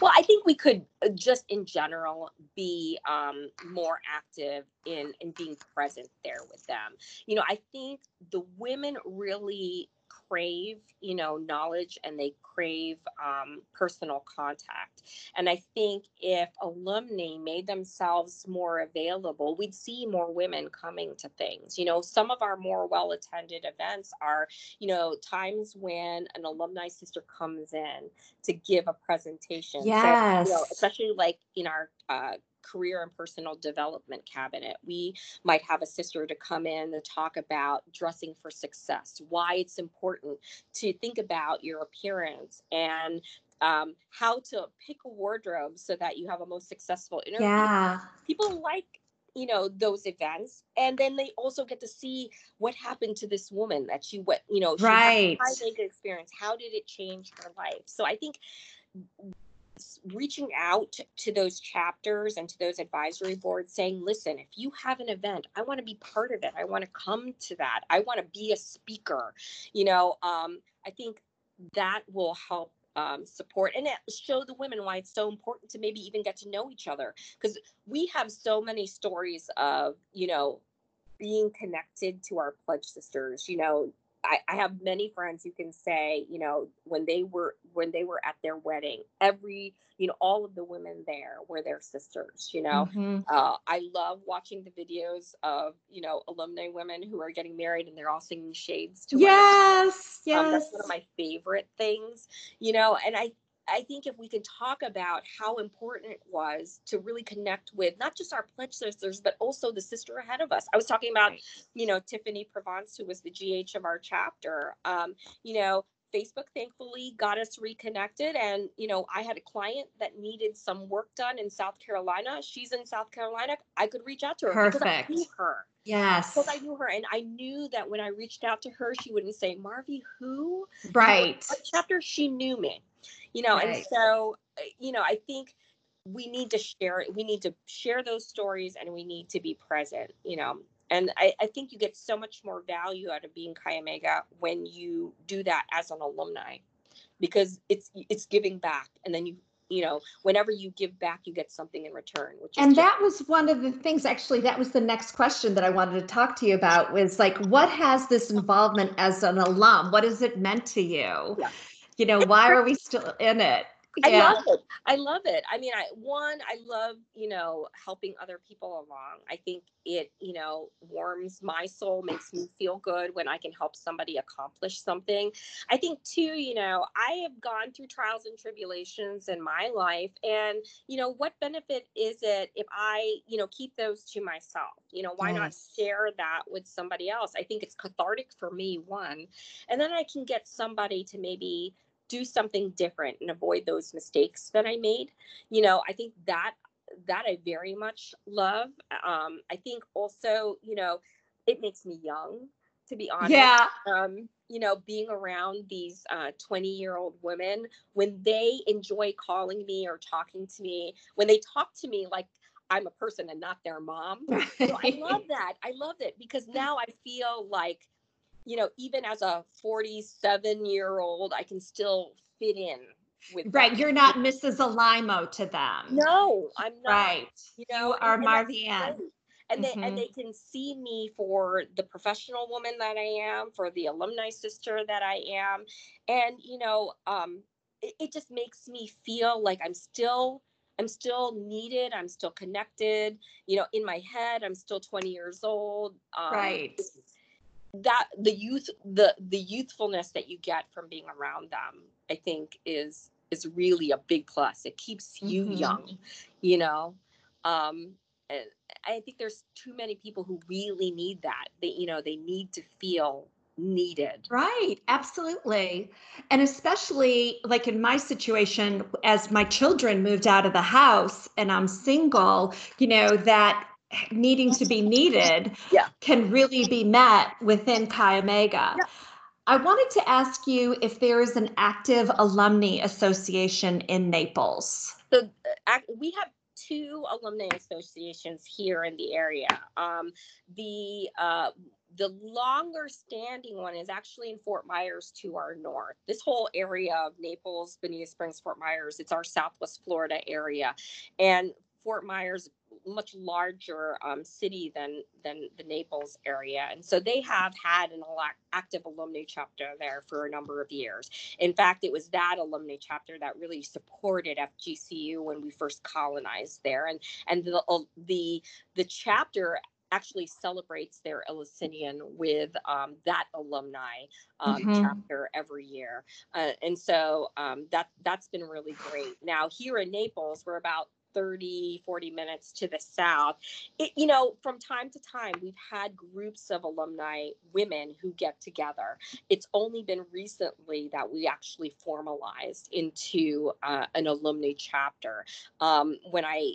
Well, I think we could uh, just in general be um, more active in in being present there with them. You know, I think the women really crave, you know, knowledge and they crave um, personal contact. And I think if alumni made themselves more available, we'd see more women coming to things. You know, some of our more well attended events are, you know, times when an alumni sister comes in to give a presentation. Yes. So, you know, especially like in our uh, career and personal development cabinet. We might have a sister to come in and talk about dressing for success, why it's important to think about your appearance and um, how to pick a wardrobe so that you have a most successful interview. Yeah. People like you know those events and then they also get to see what happened to this woman that she went you know she right had a experience how did it change her life so i think reaching out to those chapters and to those advisory boards saying, listen, if you have an event, I want to be part of it. I want to come to that. I want to be a speaker. You know, um, I think that will help um, support and show the women why it's so important to maybe even get to know each other because we have so many stories of you know being connected to our pledge sisters you know I, I have many friends who can say, you know, when they were when they were at their wedding, every you know all of the women there were their sisters. You know, mm-hmm. uh, I love watching the videos of you know alumni women who are getting married and they're all singing shades to yes, yes. Um, that's one of my favorite things. You know, and I I think if we can talk about how important it was to really connect with not just our pledge sisters, but also the sister ahead of us. I was talking about, you know, Tiffany Provence, who was the GH of our chapter. Um, you know, Facebook thankfully got us reconnected. And, you know, I had a client that needed some work done in South Carolina. She's in South Carolina. I could reach out to her. Perfect. Because I knew her. Yes. Because I knew her. And I knew that when I reached out to her, she wouldn't say, Marvy, who? Right. What chapter? She knew me, you know, and so, uh, you know, I think we need to share we need to share those stories and we need to be present you know and I, I think you get so much more value out of being Chi Omega when you do that as an alumni because it's it's giving back and then you you know whenever you give back you get something in return which is And that was one of the things, actually, that was the next question that I wanted to talk to you about was like, what has this involvement as an alum? What has it meant to you? Yeah. You know, why are we still in it? I love it. I love it. I mean, I one, I love, you know, helping other people along. I think it, you know, warms my soul, makes me feel good when I can help somebody accomplish something. I think too, you know, I have gone through trials and tribulations in my life and, you know, what benefit is it if I, you know, keep those to myself? You know, why not share that with somebody else? I think it's cathartic for me one. And then I can get somebody to maybe do something different and avoid those mistakes that I made. You know, I think that that I very much love. Um, I think also, you know, it makes me young, to be honest. Yeah. Um, you know, being around these 20 year old women, when they enjoy calling me or talking to me, when they talk to me like I'm a person and not their mom. So I love that. I love it because now I feel like, you know, even as a 47 year old, I can still fit in with Right. them. You're not Mrs. Alimo to them. No, I'm not. Right. You You know, are and- and that's Marvy Ann. great. And they and they can see me for the professional woman that I am, for the alumni sister that I am, and you know, um, it, it just makes me feel like I'm still I'm still needed. I'm still connected. You know, in my head, I'm still 20 years old. Um, Right. That the youth, the the youthfulness that you get from being around them, I think is is really a big plus. It keeps you Mhm. young, you know. Um, and I think there's too many people who really need that. They, you know, they need to feel needed. Right, absolutely. And especially like in my situation, as my children moved out of the house and I'm single, you know, that needing to be needed Yeah. can really be met within Chi Omega. Yeah. I wanted to ask you if there is an active alumni association in Naples. So uh, we have two alumni associations here in the area. Um, the uh, the longer standing one is actually in Fort Myers to our north. This whole area of Naples, Bonita Springs, Fort Myers, it's our Southwest Florida area, and Fort Myers much larger um, city than than the Naples area, and so they have had an active alumni chapter there for a number of years. In fact, it was that alumni chapter that really supported FGCU when we first colonized there, and and the uh, the the chapter actually celebrates their Eleusinian with um, that alumni um, Mhm. chapter every year, uh, and so um, that that's been really great. Now here in Naples, we're about 30 40 minutes to the south. It, you know from time to time we've had groups of alumni women who get together. It's only been recently that we actually formalized into uh, an alumni chapter. Um, when i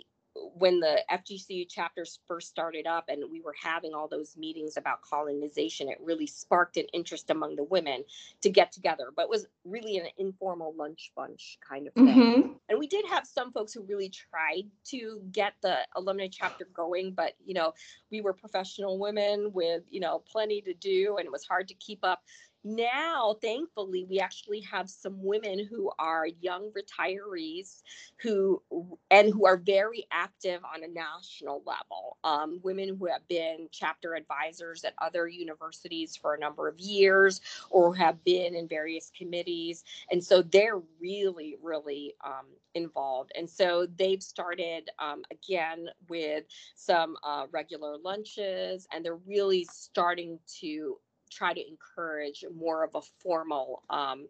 when the FGCU chapters first started up and we were having all those meetings about colonization, it really sparked an interest among the women to get together. But it was really an informal lunch bunch kind of thing. Mhm. And we did have some folks who really tried to get the alumni chapter going, but you know, we were professional women with, you know, plenty to do and it was hard to keep up. Now, thankfully, we actually have some women who are young retirees who and who are very active on a national level. Um, women who have been chapter advisors at other universities for a number of years or have been in various committees and so they're really really um, involved and so they've started um, again with some uh, regular lunches and they're really starting to try to encourage more of a formal um,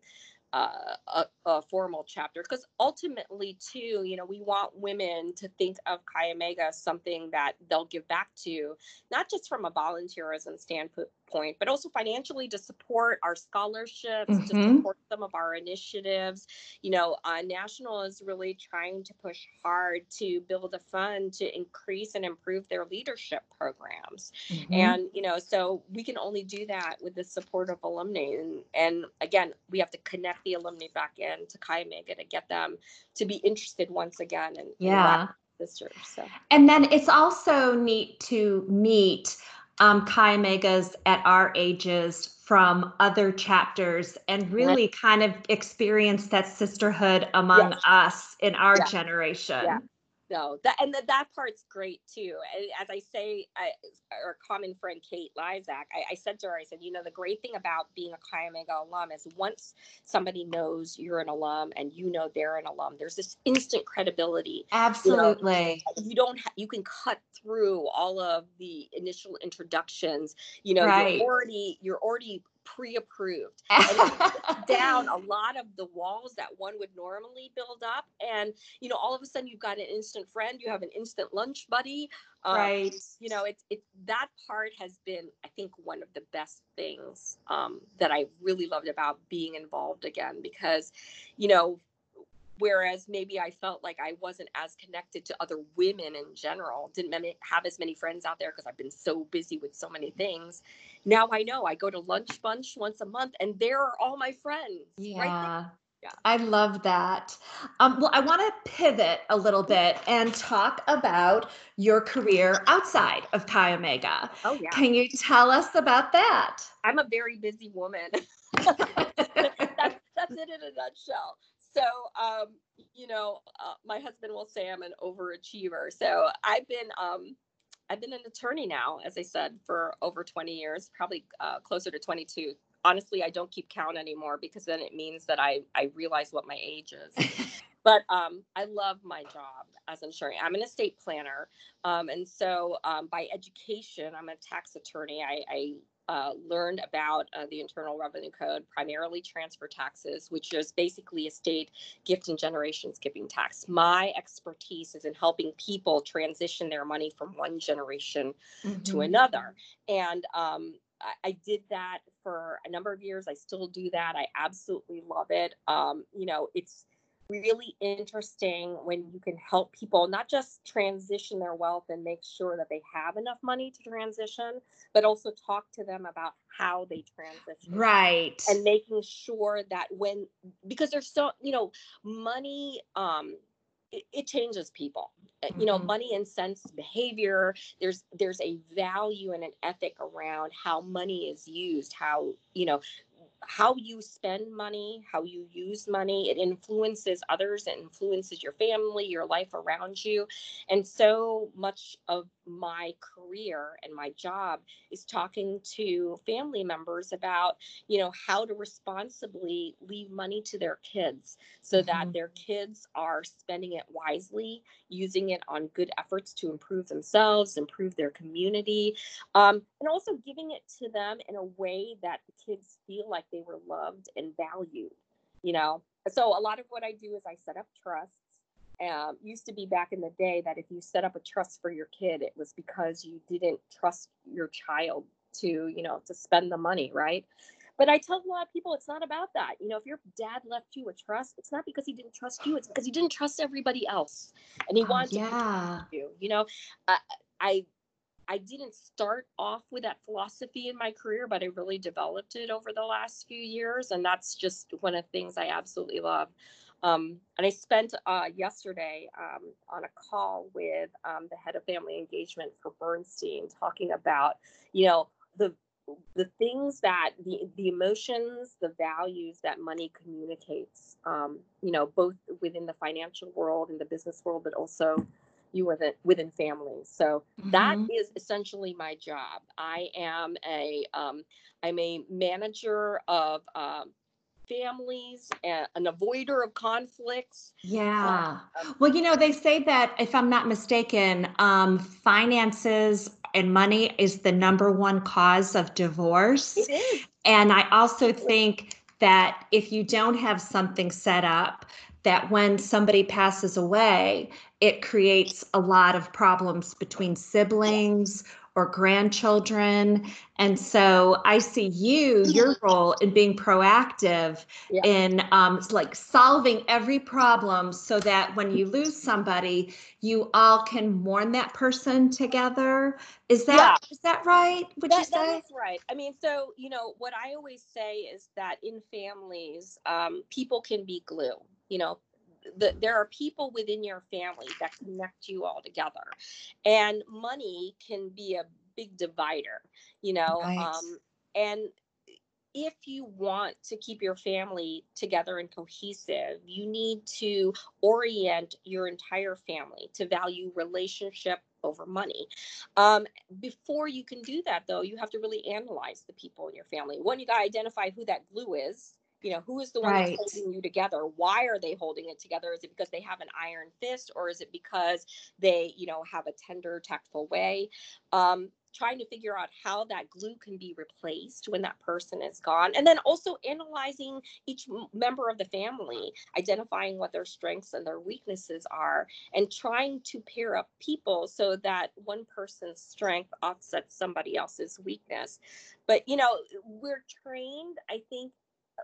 uh, a, a formal chapter. Because ultimately too you know we want women to think of chi omega as something that they'll give back to not just from a volunteerism standpoint point, but also financially to support our scholarships, Mhm. to support some of our initiatives. You know, uh, National is really trying to push hard to build a fund to increase and improve their leadership programs. Mhm. And, you know, so we can only do that with the support of alumni. And, and again, we have to connect the alumni back in to Chi Omega to get them to be interested once again in, in yeah. sisters. So. And then it's also neat to meet um, Chi Omegas at our ages from other chapters and really kind of experience that sisterhood among Yes. us in our Yeah. generation. Yeah. No, that and that, that part's great too. And As I say, I, our common friend Kate Lyzak, I, I said to her, I said, you know, the great thing about being a Chi Omega alum is once somebody knows you're an alum and you know they're an alum, there's this instant credibility. Absolutely. You don't, ha- you can cut through all of the initial introductions. You know, Right. you're already, you're already pre-approved. down a lot of the walls that one would normally build up and you know all of a sudden you've got an instant friend you have an instant lunch buddy um, right. you know it's it's that part has been i think one of the best things um, that i really loved about being involved again because you know whereas maybe i felt like i wasn't as connected to other women in general didn't have as many friends out there because i've been so busy with so many things now i know i go to lunch bunch once a month and there are all my friends Yeah. right. Yeah. I love that. Um, well, I want to pivot a little bit and talk about your career outside of Chi Omega. oh yeah Can you tell us about that? i'm a very busy woman that's, that's it in a nutshell. So, um, you know, uh, my husband will say I'm an overachiever. So I've been, um, I've been an attorney now, as I said, for over 20 years, probably uh, closer to 22. Honestly, I don't keep count anymore because then it means that I I realize what my age is. but um, I love my job as an attorney. I'm an estate planner, um, and so um, by education, I'm a tax attorney. I, I uh, learned about uh, the Internal Revenue Code, primarily transfer taxes, which is basically estate gift and generation skipping tax. My expertise is in helping people transition their money from one generation to Mhm. another. And um, I, I did that for a number of years. I still do that. I absolutely love it. Um, you know, it's really interesting when you can help people not just transition their wealth and make sure that they have enough money to transition, but also talk to them about how they transition Right. and making sure that when because there's so you know money um it, it changes people Uh, you know Mhm. money incents behavior there's there's a value and an ethic around how money is used how you know how you spend money how you use money it influences others it influences your family your life around you. And so much of my career and my job is talking to family members about you know how to responsibly leave money to their kids so that Mhm. their kids are spending it wisely using it on good efforts to improve themselves improve their community um, and also giving it to them in a way that the kids feel like they were loved and valued you know so a lot of what i do is i set up trusts um, used to be back in the day that if you set up a trust for your kid it was because you didn't trust your child to you know to spend the money right? But i tell a lot of people it's not about that. You know if your dad left you a trust it's not because he didn't trust you it's because he didn't trust everybody else and he Oh, wanted to yeah. you you know? I, I i didn't start off with that philosophy in my career but i really developed it over the last few years and that's just one of the things i absolutely love um, and i spent uh, yesterday um, on a call with um, the head of family engagement for bernstein talking about you know the the things that the the emotions the values that money communicates um, you know both within the financial world and the business world but also you within within families so that Mhm. is essentially my job i am a um, i'm a manager of um, families a- an avoider of conflicts Yeah. um, Well, you know, they say that if I'm not mistaken, um, finances and money is the number one cause of divorce. And I also think that if you don't have something set up, that when somebody passes away, it creates a lot of problems between siblings or grandchildren. And so I see you, your role in being proactive Yeah. in um, like solving every problem so that when you lose somebody, you all can mourn that person together. Is that is that right? Would That, that say? is right. I mean, so you know what I always say is that in families, um, people can be glue. You know, the, there are people within your family that connect you all together, and money can be a big divider. You know, Right. um, and if you want to keep your family together and cohesive, you need to orient your entire family to value relationship over money. Um, before you can do that, though, you have to really analyze the people in your family. One, you got to identify who that glue is. You know, who is the one Right. that's holding you together? Why are they holding it together? Is it because they have an iron fist, or is it because they, you know, have a tender, tactful way? Um, trying to figure out how that glue can be replaced when that person is gone, and then also analyzing each member of the family, identifying what their strengths and their weaknesses are, and trying to pair up people so that one person's strength offsets somebody else's weakness. But you know, we're trained, I think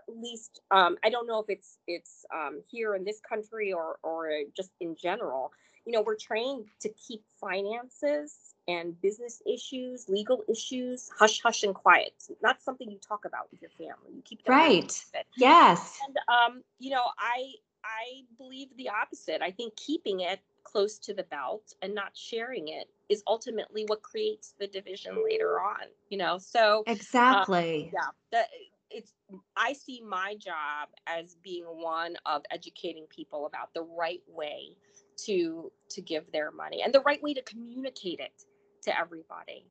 least um, I don't know if it's it's um, here in this country or or just in general. You know, we're trained to keep finances and business issues, legal issues, hush hush and quiet. It's not something you talk about with your family. You keep Right. Yes. And um, you know, I I believe the opposite. I think keeping it close to the belt and not sharing it is ultimately what creates the division later on. You know, so Exactly. yeah that it's i see my job as being one of educating people about the right way to to give their money and the right way to communicate it to everybody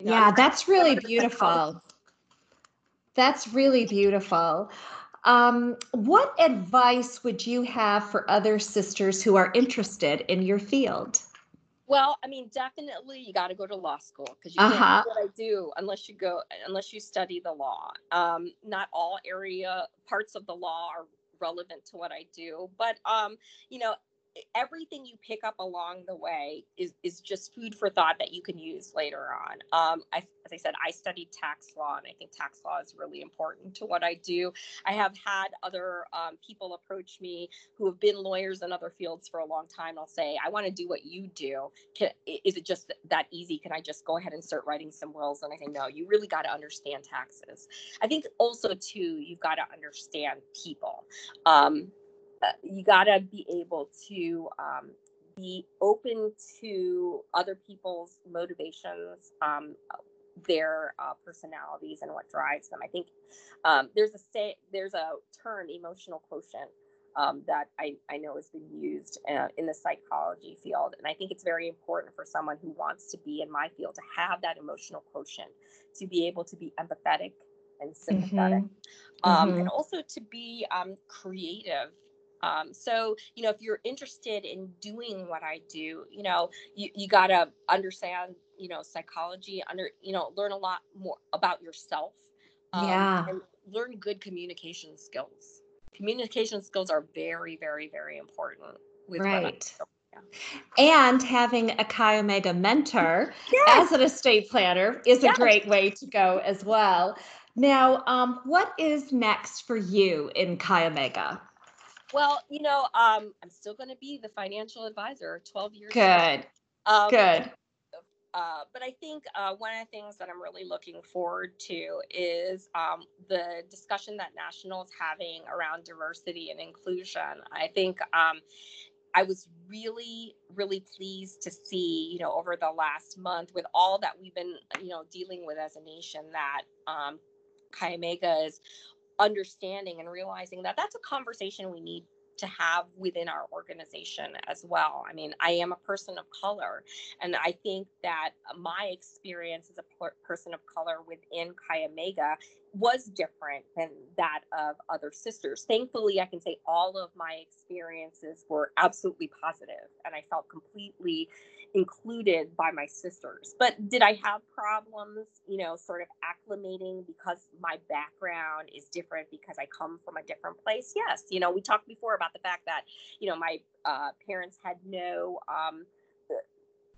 You know, Yeah, that's really never gonna psychologist. beautiful. That's really beautiful. Um, what advice would you have for other sisters who are interested in your field? Well i mean definitely you got to go to law school because you Uh-huh. can't do what i do unless you go unless you study the law um not all area parts of the law are relevant to what i do but um you know everything you pick up along the way is is just food for thought that you can use later on. Um, I, as I said, I studied tax law, and I think tax law is really important to what I do. I have had other um, people approach me who have been lawyers in other fields for a long time. I'll say, I want to do what you do. Can, is it just that easy? Can I just go ahead and start writing some wills? And I think, no, you really got to understand taxes. I think also too, you've got to understand people. Um, you got to be able to um, be open to other people's motivations, um, their uh, personalities, and what drives them. I think um, there's a say, there's a term, emotional quotient, um, that I, I know has been used uh, in the psychology field, and I think it's very important for someone who wants to be in my field to have that emotional quotient, to be able to be empathetic and sympathetic Mhm. um, Mhm. and also to be um, creative. Um, so, you know, if you're interested in doing what I do, you know, you, you got to understand, you know, psychology, under, you know, learn a lot more about yourself. um, Yeah. And learn good communication skills. Communication skills are very, very, very important with Right. do. And having a Chi Omega mentor Yes. as an estate planner is a great way to go as well. Now, um, what is next for you in Chi Omega? Well, you know, um, I'm still going to be the financial advisor 12 years. Good. Um, Good. Uh, but I think uh, one of the things that I'm really looking forward to is um, the discussion that National is having around diversity and inclusion. I think um, I was really, really pleased to see, you know, over the last month with all that we've been, you know, dealing with as a nation, that um, Chi Omega is understanding and realizing that that's a conversation we need to have within our organization as well. I mean, I am a person of color, and I think that my experience as a person of color within Chi Omega was different than that of other sisters. Thankfully, I can say all of my experiences were absolutely positive, and I felt completely included by my sisters. But did I have problems, you know, sort of acclimating because my background is different because I come from a different place? Yes. You know, we talked before about the fact that, you know, my uh, parents had no um,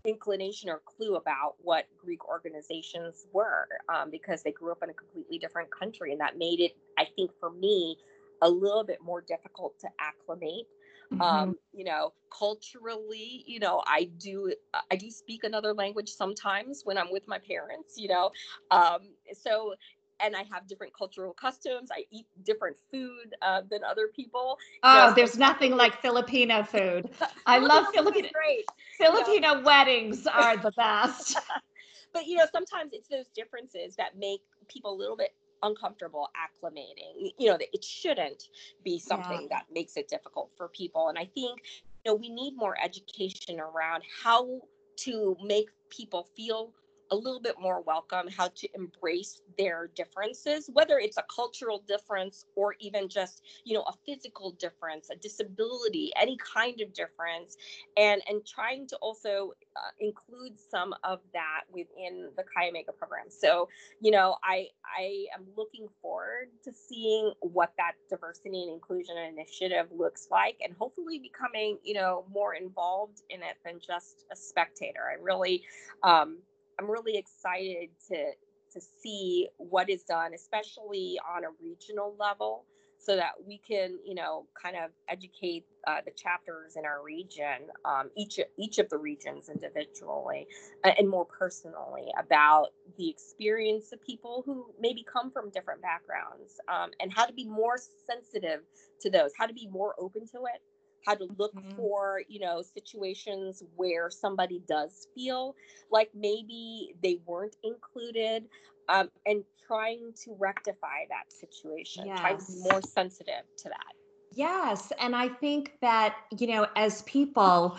inclination or clue about what Greek organizations were um, because they grew up in a completely different country. And that made it, I think, for me, a little bit more difficult to acclimate. Mm-hmm. Um, you know, culturally, you know, I do I do speak another language sometimes when I'm with my parents, you know. Um, so and I have different cultural customs. I eat different food uh, than other people. Oh, there's nothing like Filipino food. I love Filipino. Great. Filipino weddings are the best. but you know, sometimes it's those differences that make people a little bit uncomfortable acclimating. You know, that it shouldn't be something yeah. that makes it difficult for people. And I think you know we need more education around how to make people feel a little bit more welcome, how to embrace their differences, whether it's a cultural difference or even just, you know, a physical difference, a disability, any kind of difference, and and trying to also uh, include some of that within the Chi Omega program. So, you know, I I am looking forward to seeing what that diversity and inclusion initiative looks like, and hopefully becoming, you know, more involved in it than just a spectator. I really um, I'm really excited to to see what is done, especially on a regional level, so that we can, you know, kind of educate uh, the chapters in our region, um, each each of the regions individually, uh, and more personally about the experience of people who maybe come from different backgrounds, um, and how to be more sensitive to those, how to be more open to it, how to look mm-hmm. for you know situations where somebody does feel like maybe they weren't included um, and trying to rectify that situation yes. trying to be more sensitive to that yes and i think that you know as people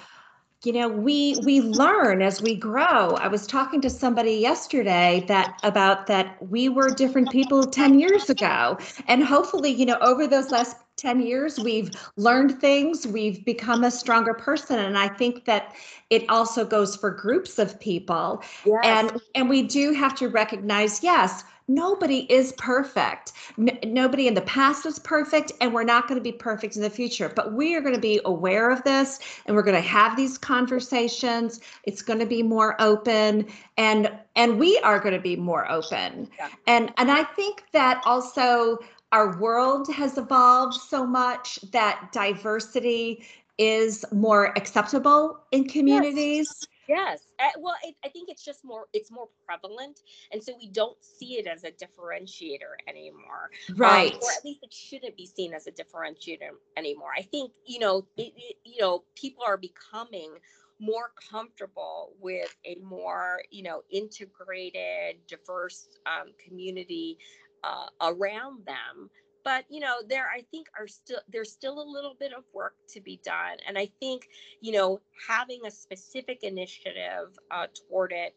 you know we we learn as we grow i was talking to somebody yesterday that about that we were different people 10 years ago and hopefully you know over those last 10 years we've learned things we've become a stronger person and i think that it also goes for groups of people yes. and and we do have to recognize yes nobody is perfect. N- nobody in the past was perfect, and we're not going to be perfect in the future. But we are going to be aware of this, and we're going to have these conversations. It's going to be more open, and and we are going to be more open. Yeah. And and I think that also our world has evolved so much that diversity is more acceptable in communities. Yes. Yes. Uh, well, it, I think it's just more it's more prevalent, and so we don't see it as a differentiator anymore. Right. Um, or at least it shouldn't be seen as a differentiator anymore. I think you know, it, it, you know, people are becoming more comfortable with a more you know integrated, diverse um, community uh, around them but you know there i think are still there's still a little bit of work to be done and i think you know having a specific initiative uh, toward it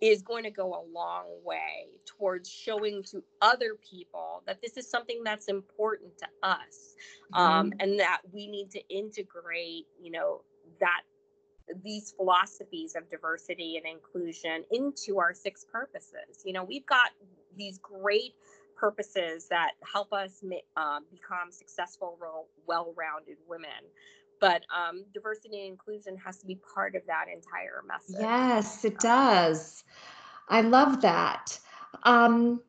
is going to go a long way towards showing to other people that this is something that's important to us um, mm-hmm. and that we need to integrate you know that these philosophies of diversity and inclusion into our six purposes you know we've got these great purposes that help us uh, become successful, well-rounded women. But um, diversity and inclusion has to be part of that entire message. Yes, it does. I love that. Um,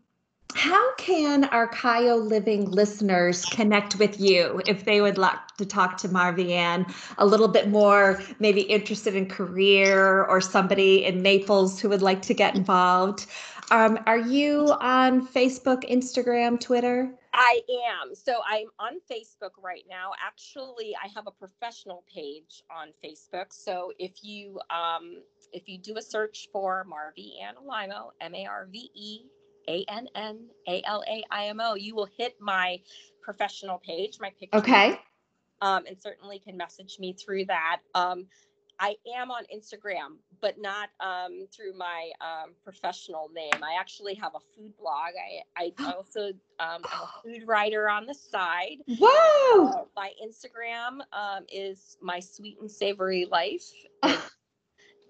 how can our CHIO Living listeners connect with you if they would like to talk to Marveann a little bit more, maybe interested in career or somebody in Naples who would like to get involved? Um, are you on Facebook, Instagram, Twitter? I am. So I'm on Facebook right now. Actually, I have a professional page on Facebook. So if you um, if you do a search for Marveann Alaimo, M A R V E A N N A L A I M O, you will hit my professional page, my picture. Okay. Um, and certainly can message me through that. Um, I am on Instagram, but not um, through my um, professional name. I actually have a food blog. I, I also um, am a food writer on the side. Whoa! Uh, my Instagram um, is my sweet and savory life.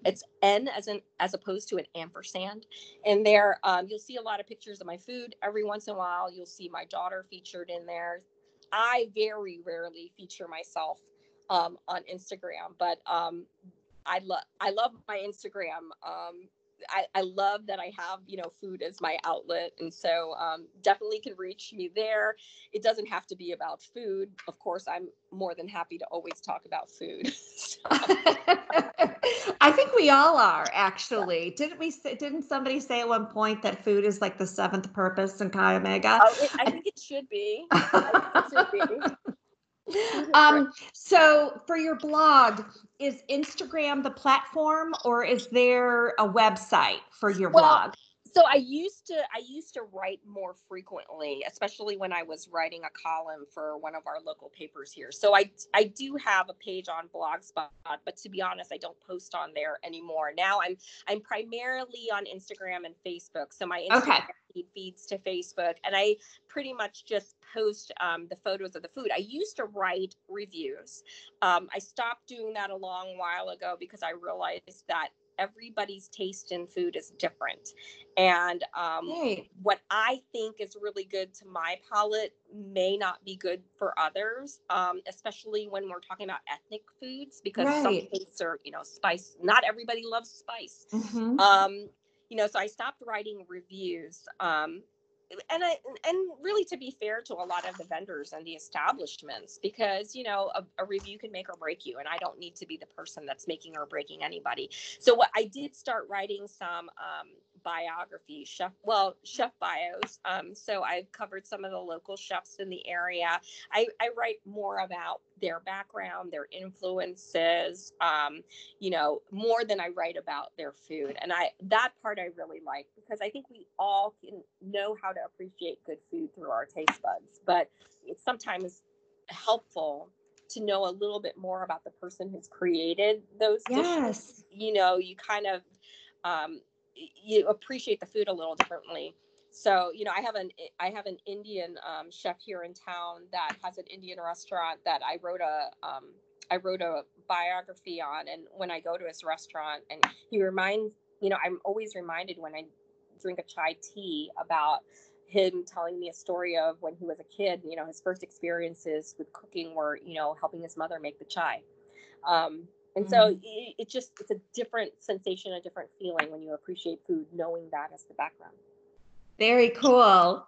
it's N as an as opposed to an ampersand. And there, um, you'll see a lot of pictures of my food. Every once in a while, you'll see my daughter featured in there. I very rarely feature myself um, on Instagram. But um, I love I love my Instagram. Um, I, I love that I have, you know, food as my outlet. And so um, definitely can reach me there. It doesn't have to be about food. Of course, I'm more than happy to always talk about food. I think we all are actually. Didn't we say, didn't somebody say at one point that food is like the seventh purpose in Chi Omega? Oh, it, I think it should be. It should be. um, so for your blog, is Instagram the platform or is there a website for your well, blog? so i used to i used to write more frequently especially when i was writing a column for one of our local papers here so i i do have a page on blogspot but to be honest i don't post on there anymore now i'm i'm primarily on instagram and facebook so my instagram okay. Feed feeds to facebook and i pretty much just post um, the photos of the food i used to write reviews um, i stopped doing that a long while ago because i realized that everybody's taste in food is different. And um, what I think is really good to my palate may not be good for others, um, especially when we're talking about ethnic foods, because right. some things are, you know, spice. Not everybody loves spice. Mm-hmm. Um, you know, so I stopped writing reviews. Um, and I and really to be fair to a lot of the vendors and the establishments because you know a, a, review can make or break you and I don't need to be the person that's making or breaking anybody. So what I did start writing some um, biography chef well chef bios. Um, so i've covered some of the local chefs in the area. I, I write more about their background their influences um, you know more than i write about their food. And i that part i really like because i think we all can know how to appreciate good food through our taste buds. But it's sometimes helpful to know a little bit more about the person who's created those yes. dishes you know you kind of um, you appreciate the food a little differently. So, you know, I have an I have an Indian um, chef here in town that has an Indian restaurant that I wrote a um, I wrote a biography on. And when I go to his restaurant, and he reminds, you know, I'm always reminded when I drink a chai tea about him telling me a story of when he was a kid. You know, his first experiences with cooking were, you know, helping his mother make the chai. Um, and so mm-hmm. it, it, just it's a different sensation, a different feeling when you appreciate food, knowing that as the background. Very cool.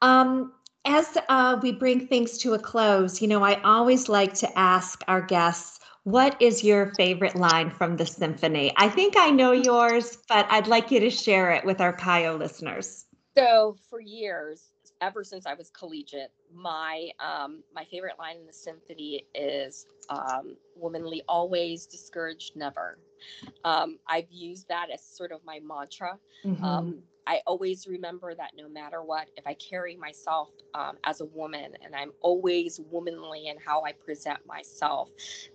Um, as uh, we bring things to a close, you know, I always like to ask our guests, what is your favorite line from the symphony? I think I know yours, but I'd like you to share it with our CHIO listeners. So, for years, ever since I was collegiate, my um, my favorite line in the symphony is um, "Womanly always, discouraged never." Um, I've used that as sort of my mantra. Mm-hmm. Um, I always remember that no matter what, if I carry myself um, as a woman and I'm always womanly in how I present myself,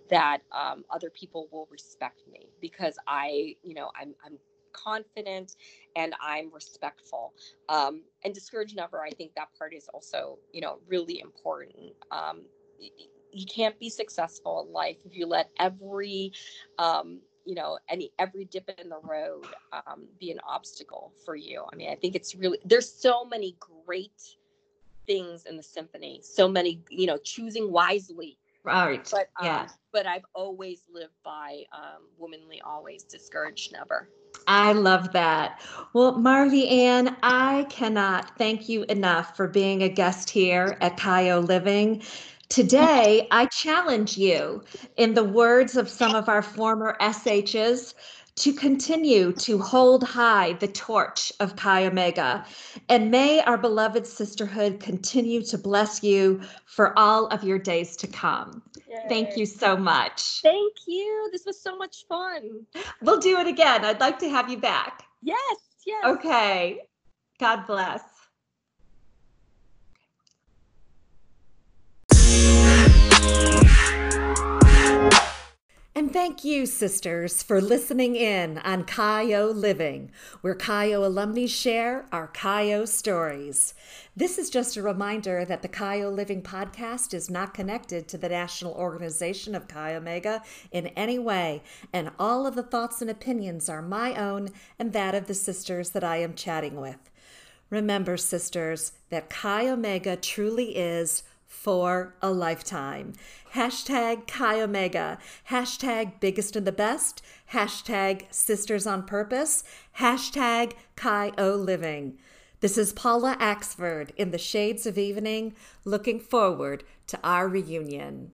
that um, other people will respect me because I, you know, I'm I'm confident and I'm respectful. Um, and discourage never, I think that part is also, you know, really important. Um, you can't be successful in life if you let every, um, you know, any every dip in the road um, be an obstacle for you. I mean, I think it's really there's so many great things in the symphony, so many, you know, choosing wisely Right. But um, yeah. But I've always lived by um, womanly always, discouraged never. I love that. Well, Marveann, I cannot thank you enough for being a guest here at CHIO Living. Today, I challenge you, in the words of some of our former SHs, to continue to hold high the torch of Chi Omega. And may our beloved sisterhood continue to bless you for all of your days to come. Yay. Thank you so much. Thank you. This was so much fun. We'll do it again. I'd like to have you back. Yes, yes. Okay. God bless. And thank you, sisters, for listening in on CHIO Living, where CHIO alumni share our CHIO stories. This is just a reminder that the CHIO Living podcast is not connected to the national organization of Chi Omega in any way, and all of the thoughts and opinions are my own and that of the sisters that I am chatting with. Remember, sisters, that Chi Omega truly is for a lifetime. Hashtag Chi Omega, hashtag biggest and the best, hashtag sisters on purpose, hashtag Chi O living. This is Paula Axford in the Shades of Evening, looking forward to our reunion.